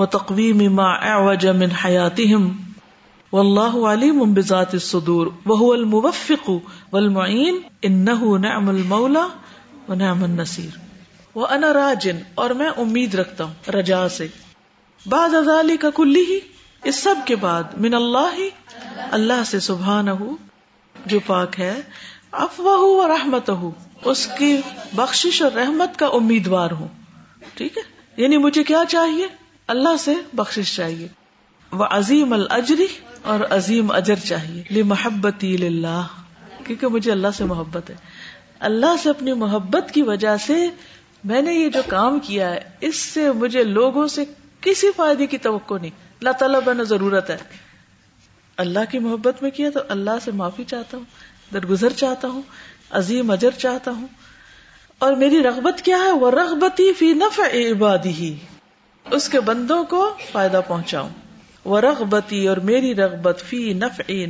و تقویم اے نعم حیاتی اللہ علی ممبزات راجن وہ نہ امید رکھتا ہوں رجا سے بعد ذالک کا ہی اس سب کے بعد من اللہ اللہ سے سبح نہ جو پاک ہے افواہ اور رحمت ہو اس کی بخش اور رحمت کا امیدوار ہوں ٹھیک ہے یعنی مجھے کیا چاہیے اللہ سے بخشش چاہیے وہ عظیم الجری اور عظیم اجر چاہیے لی محبت کیونکہ مجھے اللہ سے محبت ہے اللہ سے اپنی محبت کی وجہ سے میں نے یہ جو کام کیا ہے اس سے مجھے لوگوں سے کسی فائدے کی توقع نہیں اللہ تعالیٰ بنا ضرورت ہے اللہ کی محبت میں کیا تو اللہ سے معافی چاہتا ہوں درگزر چاہتا ہوں عظیم اجر چاہتا ہوں اور میری رغبت کیا ہے وہ رغبتی فی نف عبادی اس کے بندوں کو فائدہ پہنچاؤں وہ رغبتی اور میری رغبت فی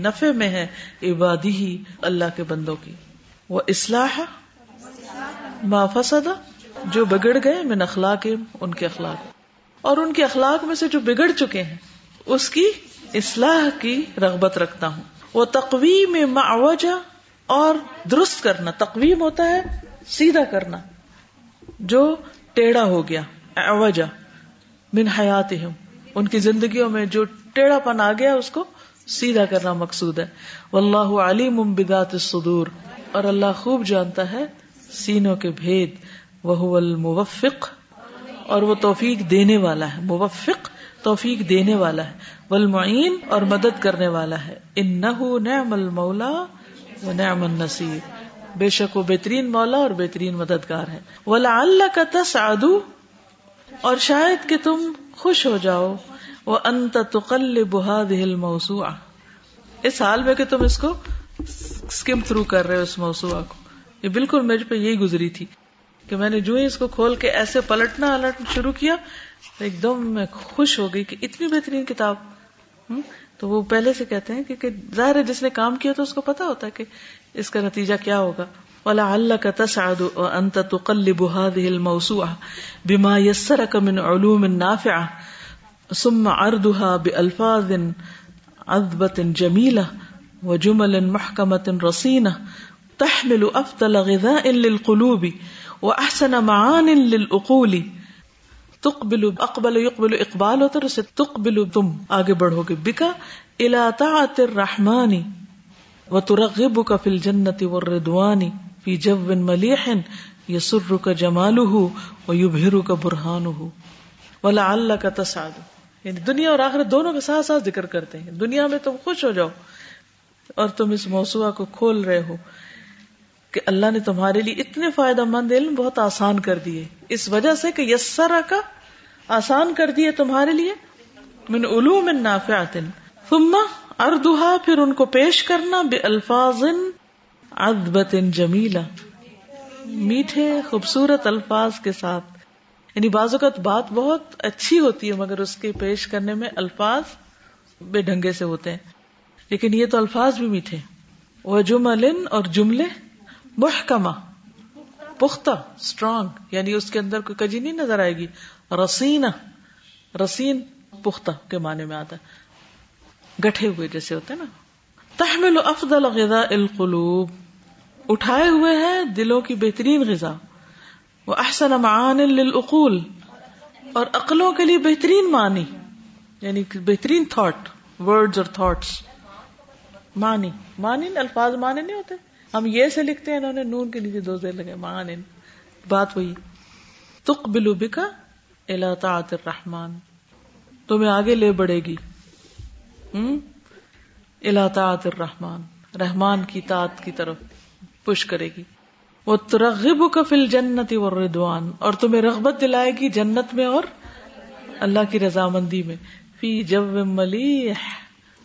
نفے میں ہے عبادی ہی اللہ کے بندوں کی وہ ما فسدا جو بگڑ گئے میں اخلاق ان کے اخلاق اور ان کے اخلاق میں سے جو بگڑ چکے ہیں اس کی اصلاح کی رغبت رکھتا ہوں وہ تقویم اور درست کرنا تقویم ہوتا ہے سیدھا کرنا جو ٹیڑھا ہو گیا اوجہ من حیات ہوں ان کی زندگیوں میں جو ٹیڑھا پن آ گیا اس کو سیدھا کرنا مقصود ہے اللہ علی ممبا سدور اور اللہ خوب جانتا ہے سینوں کے بھید وہ الموفق اور وہ توفیق دینے والا ہے موفق توفیق دینے والا ہے والمعین اور مدد کرنے والا ہے ان نہ مولا و نیا نصیر بے شک وہ بہترین مولا اور بہترین مددگار ہے ولہ اللہ کا اور شاید کہ تم خوش ہو جاؤ وہ انت تقل اس حال میں کہ تم اس کو اسکم تھرو کر رہے ہو اس موسوا کو یہ بالکل میرے پہ یہی گزری تھی کہ میں نے جو ہی اس کو کھول کے ایسے پلٹنا الٹنا شروع کیا ایک دم میں خوش ہو گئی کہ اتنی بہترین کتاب تو وہ پہلے سے کہتے ہیں کہ ظاہر ہے جس نے کام کیا تو اس کو پتا ہوتا ہے کہ اس کا نتیجہ کیا ہوگا تصا انتہد موسوح باسرکمن علوم اردو الفاظ و جمل محکمت احسن اقولی تخ بلو اقبل اقبال و تر سے تخ بلو تم آگے گے بکا الاطر رحمانی و ترغیب کفل جنتی و ردوانی فی جب بن ملیح یسر کا جمال ہو اور یو بھیرو کا برہان ہو ولا اللہ کا تصاد یعنی دنیا اور آخر دونوں کے ساتھ ساتھ ذکر کرتے ہیں دنیا میں تم خوش ہو جاؤ اور تم اس موسوا کو کھول رہے ہو کہ اللہ نے تمہارے لیے اتنے فائدہ مند علم بہت آسان کر دیے اس وجہ سے کہ یسرا کا آسان کر دیے تمہارے لیے من علوم نافیات ثم اردوہا پھر ان کو پیش کرنا بے الفاظ ادبت جمیلا میٹھے خوبصورت الفاظ کے ساتھ یعنی بعض اوقات بات بہت اچھی ہوتی ہے مگر اس کے پیش کرنے میں الفاظ بے ڈھنگے سے ہوتے ہیں لیکن یہ تو الفاظ بھی میٹھے وہ جملن اور جملے محکمہ پختہ اسٹرانگ یعنی اس کے اندر کوئی کجی نہیں نظر آئے گی رسینا رسین پختہ کے معنی میں آتا ہے گٹھے ہوئے جیسے ہوتے ہیں نا تحمل افضل غذا القلوب اٹھائے ہوئے ہیں دلوں کی بہترین غذا وہ احسن معان للعقول اور عقلوں کے لیے بہترین معنی یعنی بہترین تھاٹ ورڈز اور تھاٹس معنی معنی الفاظ معنی نہیں ہوتے ہم یہ سے لکھتے ہیں انہوں نے نون کے نیچے دو دیر لگے معنی بات وہی تک بلو بکا الا تعت الرحمان تمہیں آگے لے بڑھے گی الاطاط الرحمان رحمان کی تاط کی طرف پش کرے گی وہ تو ردوان اور تمہیں رغبت دلائے گی جنت میں اور اللہ کی رضامندی میں فی ملیح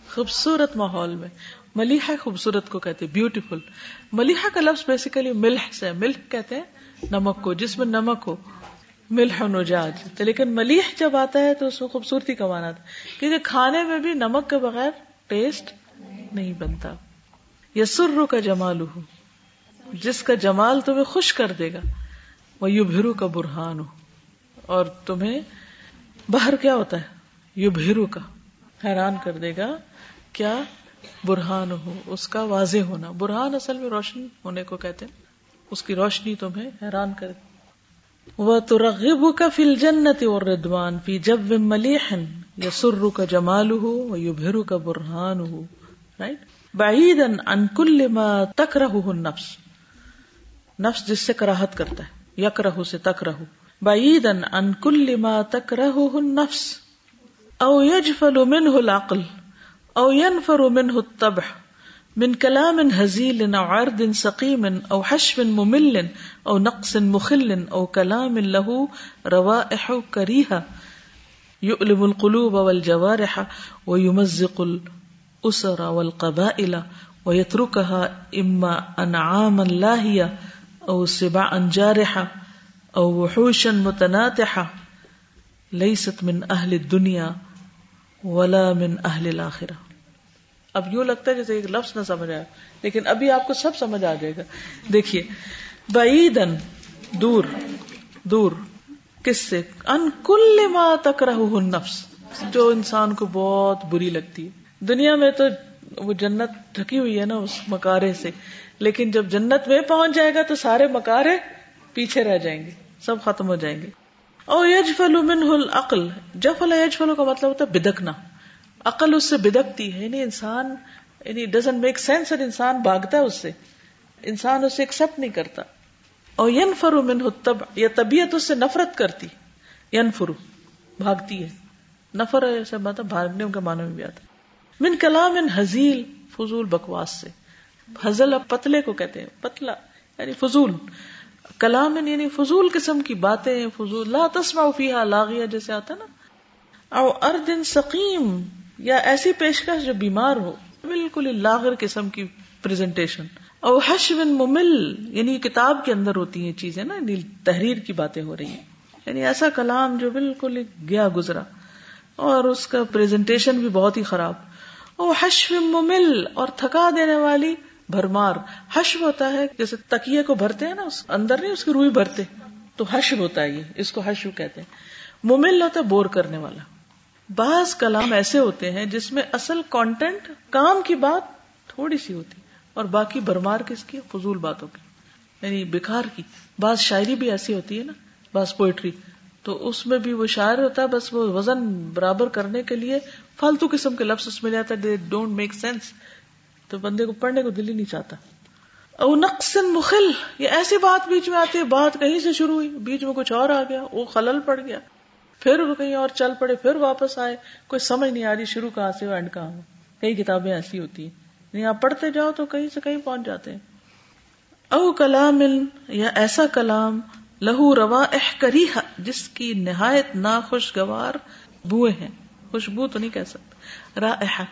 خوبصورت ماحول میں خوبصورت کو کہتے بیوٹیفل ملیح کا لفظ بیسیکلی ملح سے ملک کہتے ہیں نمک کو جس میں نمک ہو مل نجاج لیکن ملیح جب آتا ہے تو اس میں خوبصورتی کمانا تھا کیونکہ کھانے میں بھی نمک کے بغیر ٹیسٹ نہیں بنتا یا سر کا جمال ہو جس کا جمال تمہیں خوش کر دے گا وہ یو بھیرو کا برہان ہو اور تمہیں باہر کیا ہوتا ہے یو بھیرو کا کا حیران کر دے گا کیا برہان ہو اس واضح ہونا برہان اصل میں روشنی ہونے کو کہتے ہیں اس کی روشنی تمہیں حیران کر وہ تو کا فل جنت اور ردوان پی جب ملیحن یا سرر کا جمال ہو یو بھیرو کا برہان ہو رائٹ بعید عید انکل تک رہ نفس نفس جس سے کراہت کرتا ہے یک رہو سے تک رہو انکل تک رہو نفس او لاقل او تب من کلام حیل اردن سکیمن او حشو ممل او نقص ان مخل او کلام لہو روا کریح علم القلوب والجوارح جو رہا مزل قبا الاترو کہا اما او ان او انجا متناتحا ست من اہل دنیا ولا من اہل اب یوں لگتا ہے جیسے ایک لفظ نہ سمجھ آیا لیکن ابھی آپ کو سب سمجھ آ جائے گا دیکھیے بعیدن دور دور کس سے انکل ماں تک رہ نفس جو انسان کو بہت بری لگتی ہے دنیا میں تو وہ جنت تھکی ہوئی ہے نا اس مکارے سے لیکن جب جنت میں پہنچ جائے گا تو سارے مکارے پیچھے رہ جائیں گے سب ختم ہو جائیں گے اور یج فل منہ عقل جب فلا یج فلو کا مطلب ہوتا ہے بدکنا عقل اس سے بدکتی ہے یعنی انسان یعنی ڈزنٹ میک سینس انسان بھاگتا ہے اس سے انسان اسے ایکسپٹ نہیں کرتا اور ین فرو منہ یا طبیعت اس سے نفرت کرتی ین فرو بھاگتی ہے نفر نفرتا مطلب بھاگنے کے معنی میں بھی آتا ہے من کلام ان حضیل فضول بکواس سے حضل اب پتلے کو کہتے ہیں پتلا یعنی فضول کلام یعنی فضول قسم کی باتیں فضول لا تسمع فیہا لاغیہ جیسے آتا نا او ارد سقیم یا ایسی پیشکش جو بیمار ہو بالکل لاغر قسم کی پریزنٹیشن او حش ممل یعنی کتاب کے اندر ہوتی ہیں چیزیں نا یعنی تحریر کی باتیں ہو رہی ہیں یعنی ایسا کلام جو بالکل گیا گزرا اور اس کا پریزنٹیشن بھی بہت ہی خراب حشو ممل اور تھکا دینے والی بھرمار حشو ہوتا ہے جیسے تکیے کو بھرتے ہیں نا اس اس اندر نہیں کی روئی بھرتے تو حشو ہوتا ہے یہ اس کو حشو کہتے ہیں ممل ہوتا ہے بور کرنے والا بعض کلام ایسے ہوتے ہیں جس میں اصل کانٹینٹ کام کی بات تھوڑی سی ہوتی اور باقی برمار کس کی فضول باتوں کی یعنی بیکار کی بعض شاعری بھی ایسی ہوتی ہے نا بعض پوئٹری تو اس میں بھی وہ شاعر ہوتا ہے بس وہ وزن برابر کرنے کے لیے فالتو قسم کے لفظ اس میں جاتا ہے ڈونٹ میک سینس تو بندے کو پڑھنے کو دل ہی نہیں چاہتا او نقص یہ ایسی بات بیچ میں آتی ہے بات کہیں سے شروع ہوئی بیچ میں کچھ اور آ گیا وہ خلل پڑ گیا پھر وہ کہیں اور چل پڑے پھر واپس آئے کوئی سمجھ نہیں آ رہی شروع کہاں سے اینڈ کہاں کئی کتابیں ایسی ہوتی ہیں یعنی آپ پڑھتے جاؤ تو کہیں سے کہیں پہنچ جاتے ہیں او کلام یا ایسا کلام لہو روا اح کری جس کی نہایت ناخوشگوار بوئیں خوشبو تو نہیں کہہ سکتا رائحہ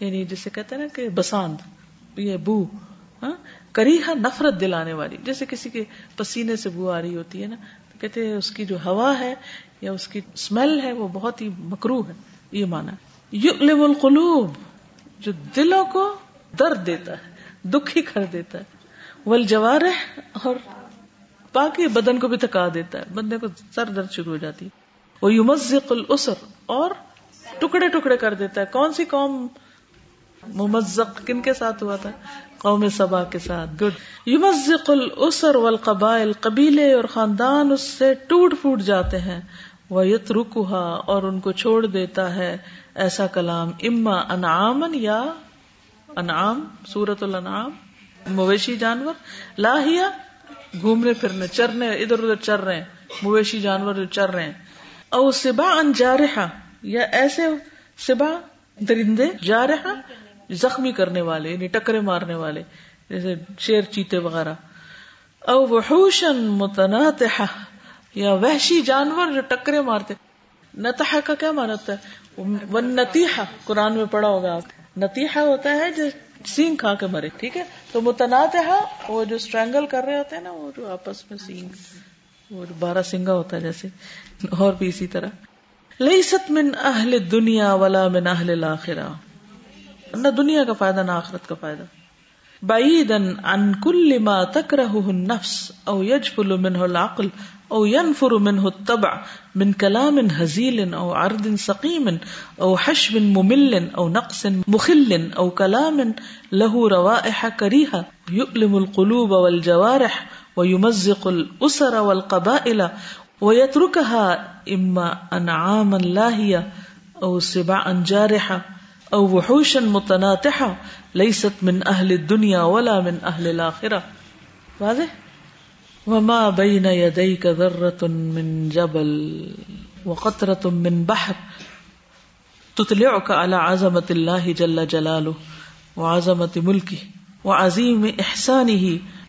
یعنی جسے کہتے ہیں نا کہ بساند یہ بو ہاں، کریحا نفرت دلانے والی جیسے کسی کے پسینے سے بو آ رہی ہوتی ہے نا تو کہتے ہیں اس کی جو ہوا ہے یا اس کی اسمیل ہے وہ بہت ہی مکرو ہے یہ مانا یقلب القلوب جو دلوں کو درد دیتا ہے دکھی کر دیتا ہے والجوار اور پاکی بدن کو بھی تھکا دیتا ہے بندے کو سر درد شروع ہو جاتی ہے وہ یمزق الاسر اور ٹکڑے ٹکڑے کر دیتا ہے کون سی قوم ممزق کن کے ساتھ ہوا تھا قوم سبا کے ساتھ گڈ یو الاسر السر قبیلے اور خاندان اس سے ٹوٹ پھوٹ جاتے ہیں وہ رکا اور ان کو چھوڑ دیتا ہے ایسا کلام اما انعامن یا انعام سورت الانعام مویشی جانور لاہیا گھومنے پھرنے چرنے ادھر ادھر چر رہے ہیں مویشی جانور چر رہے ہیں او سبا اور یا ایسے سبا درندے جا رہا زخمی کرنے والے یعنی ٹکرے مارنے والے جیسے شیر چیتے وغیرہ او وحوشن متناطا یا وحشی جانور جو ٹکرے مارتے نتحا کا کیا مانا ہوتا ہے نتیحا قرآن میں پڑا ہوگا آپ نتیحا ہوتا ہے جو سینگ کھا کے مرے ٹھیک ہے تو متناطا وہ جو اسٹرینگل کر رہے ہوتے ہیں نا وہ جو آپس میں سینگ وہ بارہ سنگا ہوتا ہے جیسے اور بھی اسی طرح لیست من اہل دنیا ولا من اہل الاخرہ نہ دنیا کا فائدہ نہ آخرت کا فائدہ بعیدن عن کل ما تکرہه النفس او یجفل منہ العقل او ينفر منہ التبع من کلام حزیل او عرض سقیم او حشب ممل او نقص مخل او کلام له روائح کریہ یؤلم القلوب والجوارح ویمزق الاسر والقبائل وہ اما انعام اللہ او او سبا انجارحا وحوشا متناتحا لیست من اہل اہل الدنیا ولا من من من الاخرہ واضح وما بین یدیک جبل بحر على عظمت اللہ جل جلالو وعظمت ملکی وعظیم عظیم احسانی ہی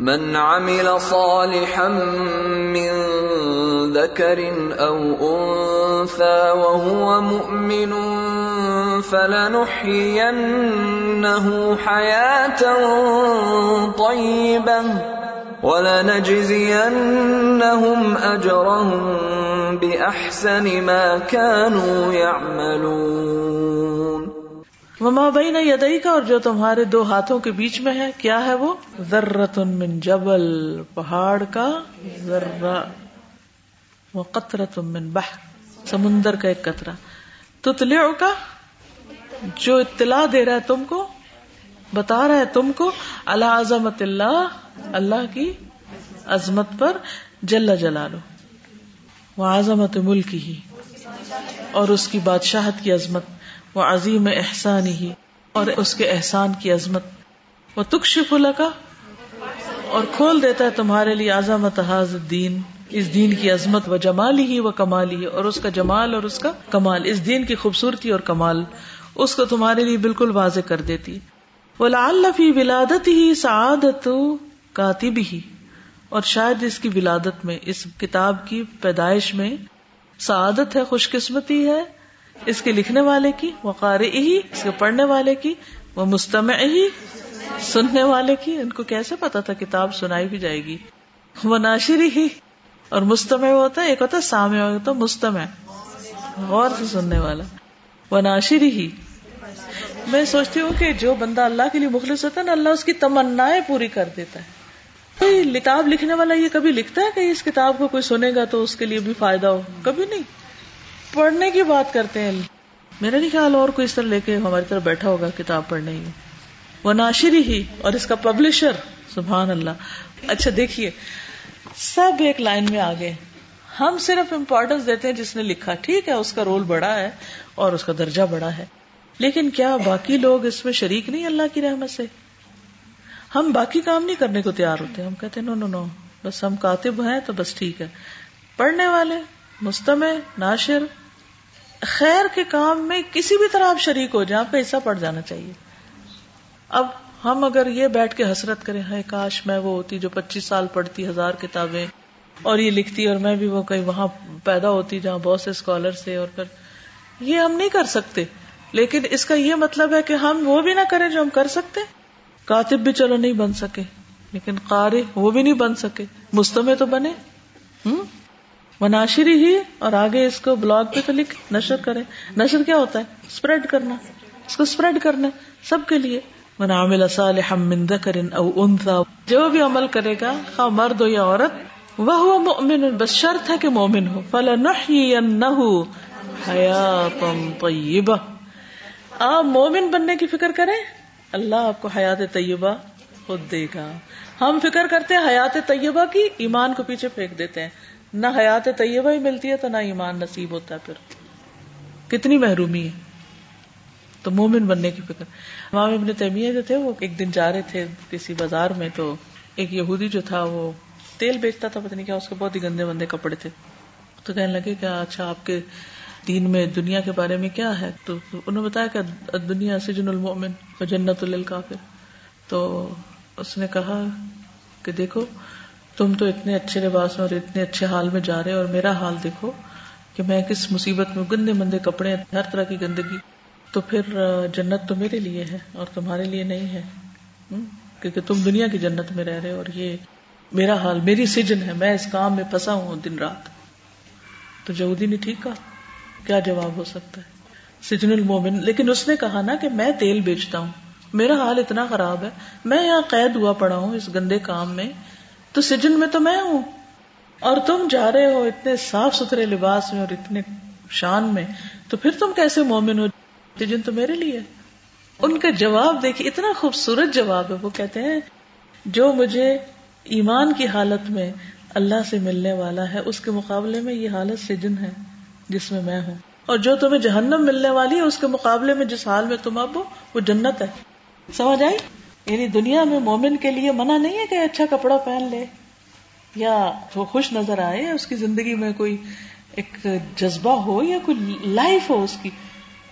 من عمل صالحا من ذكر او انثى وهو مؤمن فلنحيينه حياة طيبة ولنجزينهم اجرهم باحسن ما كانوا يعملون وما بین یدئی کا اور جو تمہارے دو ہاتھوں کے بیچ میں ہے کیا ہے وہ ذرت من جبل پہاڑ کا ذرا بہ سمندر کا ایک قطرہ کا جو اطلاع دے رہا ہے تم کو بتا رہا ہے تم کو اللہ عظمت اللہ اللہ کی عظمت پر جل جلا لو وہ عظمت ملک ہی اور اس کی بادشاہت کی عظمت وہ عظیم احسان ہی اور اس کے احسان کی عظمت وہ تک شفل کا اور کھول دیتا ہے تمہارے لیے اعظم تحاظ دین اس کی عظمت و جمال ہی وہ کمال ہی اور اس کا جمال اور اس اس کا کمال دین کی خوبصورتی اور کمال اس کو تمہارے لیے بالکل واضح کر دیتی وہ لال لفی ولادت ہی سعادت کاتی بھی اور شاید اس کی ولادت میں اس کتاب کی پیدائش میں سعادت ہے خوش قسمتی ہے اس کے لکھنے والے کی قاری ہی اس کے پڑھنے والے کی وہ مستمع ہی سننے والے کی ان کو کیسے پتا تھا کتاب سنائی بھی جائے گی وہ ناشری ہی اور مستمع ہوتا ہے ایک ہوتا ہوتا ہے سامع مستمع غور سے سننے والا وہ ناشری ہی میں سوچتی ہوں کہ جو بندہ اللہ کے لیے مخلص ہوتا ہے نا اللہ اس کی تمنا پوری کر دیتا ہے کوئی کتاب لکھنے والا یہ کبھی لکھتا ہے کہ اس کتاب کو کوئی سنے گا تو اس کے لیے بھی فائدہ ہو کبھی نہیں پڑھنے کی بات کرتے ہیں میرا نہیں خیال اور کوئی اس طرح لے کے ہماری طرف بیٹھا ہوگا کتاب پڑھنے کی وہ ناشری ہی اور اس کا پبلشر سبحان اللہ اچھا دیکھیے سب ایک لائن میں آگے ہم صرف امپورٹینس دیتے ہیں جس نے لکھا ٹھیک ہے اس کا رول بڑا ہے اور اس کا درجہ بڑا ہے لیکن کیا باقی لوگ اس میں شریک نہیں اللہ کی رحمت سے ہم باقی کام نہیں کرنے کو تیار ہوتے ہم کہتے ہیں نو نو نو بس ہم کاتب ہیں تو بس ٹھیک ہے پڑھنے والے مستمع ناشر خیر کے کام میں کسی بھی طرح آپ شریک ہو جائیں آپ کا حصہ پڑ جانا چاہیے اب ہم اگر یہ بیٹھ کے حسرت کریں ہے کاش میں وہ ہوتی جو پچیس سال پڑھتی ہزار کتابیں اور یہ لکھتی اور میں بھی وہ کہیں وہاں پیدا ہوتی جہاں بہت سے اسکالر سے اور یہ ہم نہیں کر سکتے لیکن اس کا یہ مطلب ہے کہ ہم وہ بھی نہ کریں جو ہم کر سکتے کاتب بھی چلو نہیں بن سکے لیکن قارے وہ بھی نہیں بن سکے مستمے تو بنے ہوں مناشری ہی اور آگے اس کو بلاگ پہ تو لکھ نشر کرے نشر کیا ہوتا ہے اسپریڈ کرنا اس کو اسپریڈ کرنا سب کے لیے او جو بھی عمل کرے گا خواہ مرد ہو یا عورت وہ مؤمن بس شرط ہے کہ مومن ہو فلنحیینہ نہ طیبہ آپ مومن بننے کی فکر کریں اللہ آپ کو حیات طیبہ خود دے گا ہم فکر کرتے ہیں حیات طیبہ کی ایمان کو پیچھے پھینک دیتے ہیں نہ حیات طیبہ ہی ملتی ہے تو نہ ایمان نصیب ہوتا ہے پھر کتنی محرومی ہے تو مومن بننے کی فکر امام ابن تیمیہ جو تھے وہ ایک دن جا رہے تھے کسی بازار میں تو ایک یہودی جو تھا وہ تیل بیچتا تھا پتہ نہیں کیا اس کے بہت ہی گندے بندے کپڑے تھے تو کہنے لگے کہ اچھا آپ کے دین میں دنیا کے بارے میں کیا ہے تو انہوں نے بتایا کہ دنیا سجن المومن جنت الکافر تو اس نے کہا کہ دیکھو تم تو اتنے اچھے لباس میں اور اتنے اچھے حال میں جا رہے اور میرا حال دیکھو کہ میں کس مصیبت میں گندے مندے کپڑے ہر طرح کی گندگی تو پھر جنت تو میرے لیے ہے اور تمہارے لیے نہیں ہے کیونکہ تم دنیا کی جنت میں رہ رہے اور یہ میرا حال میری سجن ہے میں اس کام میں پھنسا ہوں دن رات تو جہودی نے ٹھیک کہا کیا جواب ہو سکتا ہے سجن المومن لیکن اس نے کہا نا کہ میں تیل بیچتا ہوں میرا حال اتنا خراب ہے میں یہاں قید ہوا پڑا ہوں اس گندے کام میں تو سجن میں تو میں ہوں اور تم جا رہے ہو اتنے صاف ستھرے لباس میں اور اتنے شان میں تو پھر تم کیسے مومن ہو سجن تو میرے لیے ان کا جواب دیکھیے اتنا خوبصورت جواب ہے وہ کہتے ہیں جو مجھے ایمان کی حالت میں اللہ سے ملنے والا ہے اس کے مقابلے میں یہ حالت سجن ہے جس میں میں ہوں اور جو تمہیں جہنم ملنے والی ہے اس کے مقابلے میں جس حال میں تم اب ہو وہ جنت ہے سمجھ آئی یعنی دنیا میں مومن کے لیے منع نہیں ہے کہ اچھا کپڑا پہن لے یا وہ خوش نظر آئے اس کی زندگی میں کوئی ایک جذبہ ہو یا کوئی لائف ہو اس کی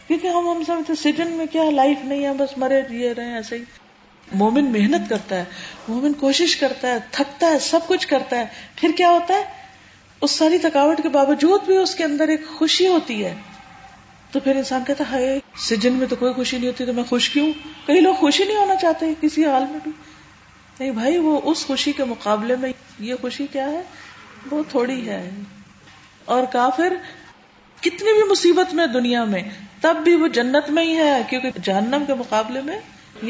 کیونکہ ہم ہم سمجھتے سٹن میں کیا لائف نہیں ہے بس مرے یہ رہے ایسے ہی مومن محنت کرتا ہے مومن کوشش کرتا ہے تھکتا ہے سب کچھ کرتا ہے پھر کیا ہوتا ہے اس ساری تھکاوٹ کے باوجود بھی اس کے اندر ایک خوشی ہوتی ہے تو پھر انسان کہتا ہے سجن میں تو کوئی خوشی نہیں ہوتی تو میں خوش کیوں کئی لوگ خوشی نہیں ہونا چاہتے کسی حال میں بھی نہیں بھائی وہ اس خوشی کے مقابلے میں یہ خوشی کیا ہے وہ تھوڑی ہے اور کافر کتنی بھی مصیبت میں دنیا میں تب بھی وہ جنت میں ہی ہے کیونکہ جہنم کے مقابلے میں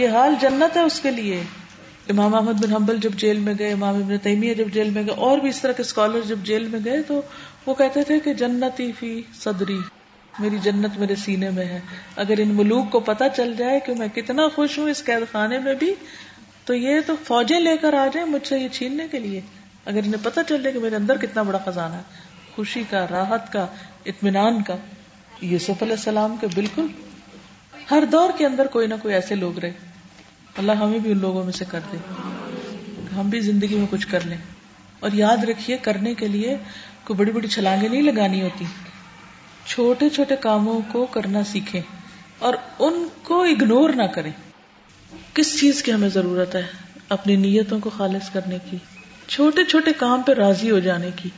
یہ حال جنت ہے اس کے لیے امام احمد بن حنبل جب جیل میں گئے امام ابن تیمیہ جب جیل میں گئے اور بھی اس طرح کے اسکالر جب جیل میں گئے تو وہ کہتے تھے کہ جنتی فی صدری میری جنت میرے سینے میں ہے اگر ان ملوک کو پتہ چل جائے کہ میں کتنا خوش ہوں اس قید خانے میں بھی تو یہ تو فوجیں لے کر آ جائیں مجھ سے یہ چھیننے کے لیے اگر انہیں پتہ چل جائے کہ میرے اندر کتنا بڑا خزانہ ہے خوشی کا راحت کا اطمینان کا یہ السلام کے بالکل ہر دور کے اندر کوئی نہ کوئی ایسے لوگ رہے اللہ ہمیں بھی ان لوگوں میں سے کر دے ہم بھی زندگی میں کچھ کر لیں اور یاد رکھیے کرنے کے لیے کوئی بڑی بڑی چھلانگیں نہیں لگانی ہوتی چھوٹے چھوٹے کاموں کو کرنا سیکھیں اور ان کو اگنور نہ کریں کس چیز کی ہمیں ضرورت ہے اپنی نیتوں کو خالص کرنے کی چھوٹے چھوٹے کام پہ راضی ہو جانے کی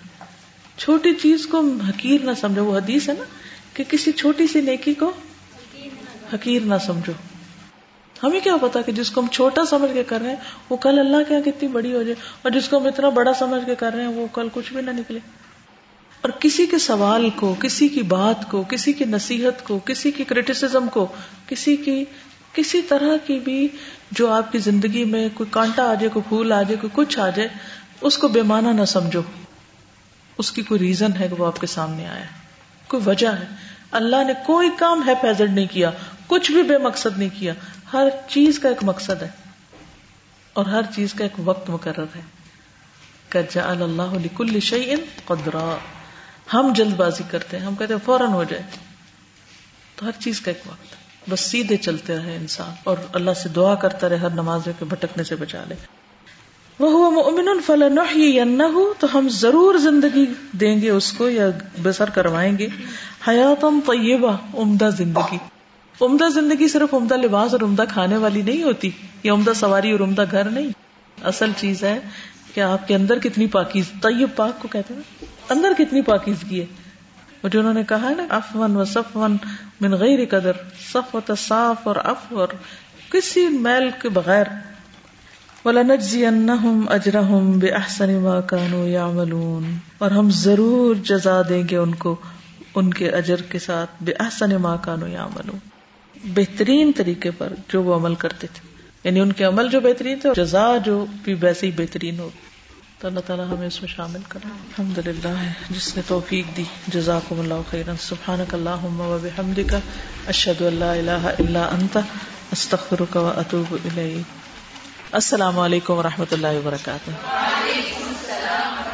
چھوٹی چیز کو حقیر نہ سمجھو وہ حدیث ہے نا کہ کسی چھوٹی سی نیکی کو حقیر نہ سمجھو ہمیں کیا پتا کہ جس کو ہم چھوٹا سمجھ کے کر رہے ہیں وہ کل اللہ کے یہاں کتنی بڑی ہو جائے اور جس کو ہم اتنا بڑا سمجھ کے کر رہے ہیں وہ کل کچھ بھی نہ نکلے اور کسی کے سوال کو کسی کی بات کو کسی کی نصیحت کو کسی کی کریٹسزم کو کسی کی کسی طرح کی بھی جو آپ کی زندگی میں کوئی کانٹا آ جائے کوئی پھول آ جائے کوئی کچھ آ جائے اس کو بے معنی نہ سمجھو اس کی کوئی ریزن ہے کہ وہ آپ کے سامنے آیا کوئی وجہ ہے اللہ نے کوئی کام ہے پیزڈ نہیں کیا کچھ بھی بے مقصد نہیں کیا ہر چیز کا ایک مقصد ہے اور ہر چیز کا ایک وقت مقرر ہے کرجا اللہ علیہ شعین ہم جلد بازی کرتے ہیں ہم کہتے ہیں فوراً ہو جائے تو ہر چیز کا ایک وقت بس سیدھے چلتے رہے انسان اور اللہ سے دعا کرتا رہے ہر کے بھٹکنے سے بچا لے وہ نہ ضرور زندگی دیں گے اس کو یا بسر کروائیں گے حیاتم طیبہ عمدہ زندگی عمدہ زندگی صرف عمدہ لباس اور عمدہ کھانے والی نہیں ہوتی یا عمدہ سواری اور عمدہ گھر نہیں اصل چیز ہے کہ آپ کے اندر کتنی پاکی طیب پاک کو کہتے ہیں اندر کتنی پاکیزگی ہے جو انہوں نے کہا نا افون و صف و تصاف اور اف اور کسی میل کے بغیر بِأَحْسَنِ مَا كَانُوا يَعْمَلُونَ اور ہم ضرور جزا دیں گے ان کو ان کے اجر کے ساتھ بے احسن ماں کانو یا بہترین طریقے پر جو وہ عمل کرتے تھے یعنی ان کے عمل جو بہترین تھے جزا جو بھی ویسے ہی بہترین ہوگی تو اللہ تعالیٰ ہمیں اس میں شامل کر الحمد للہ جس نے توفیق دی جزاکم اللہ خیر سبحان اللہ وبحمد کا اشد اللہ اللہ اللہ انت استخر و اطوب السلام علیکم و رحمۃ اللہ وبرکاتہ وعلیکم السلام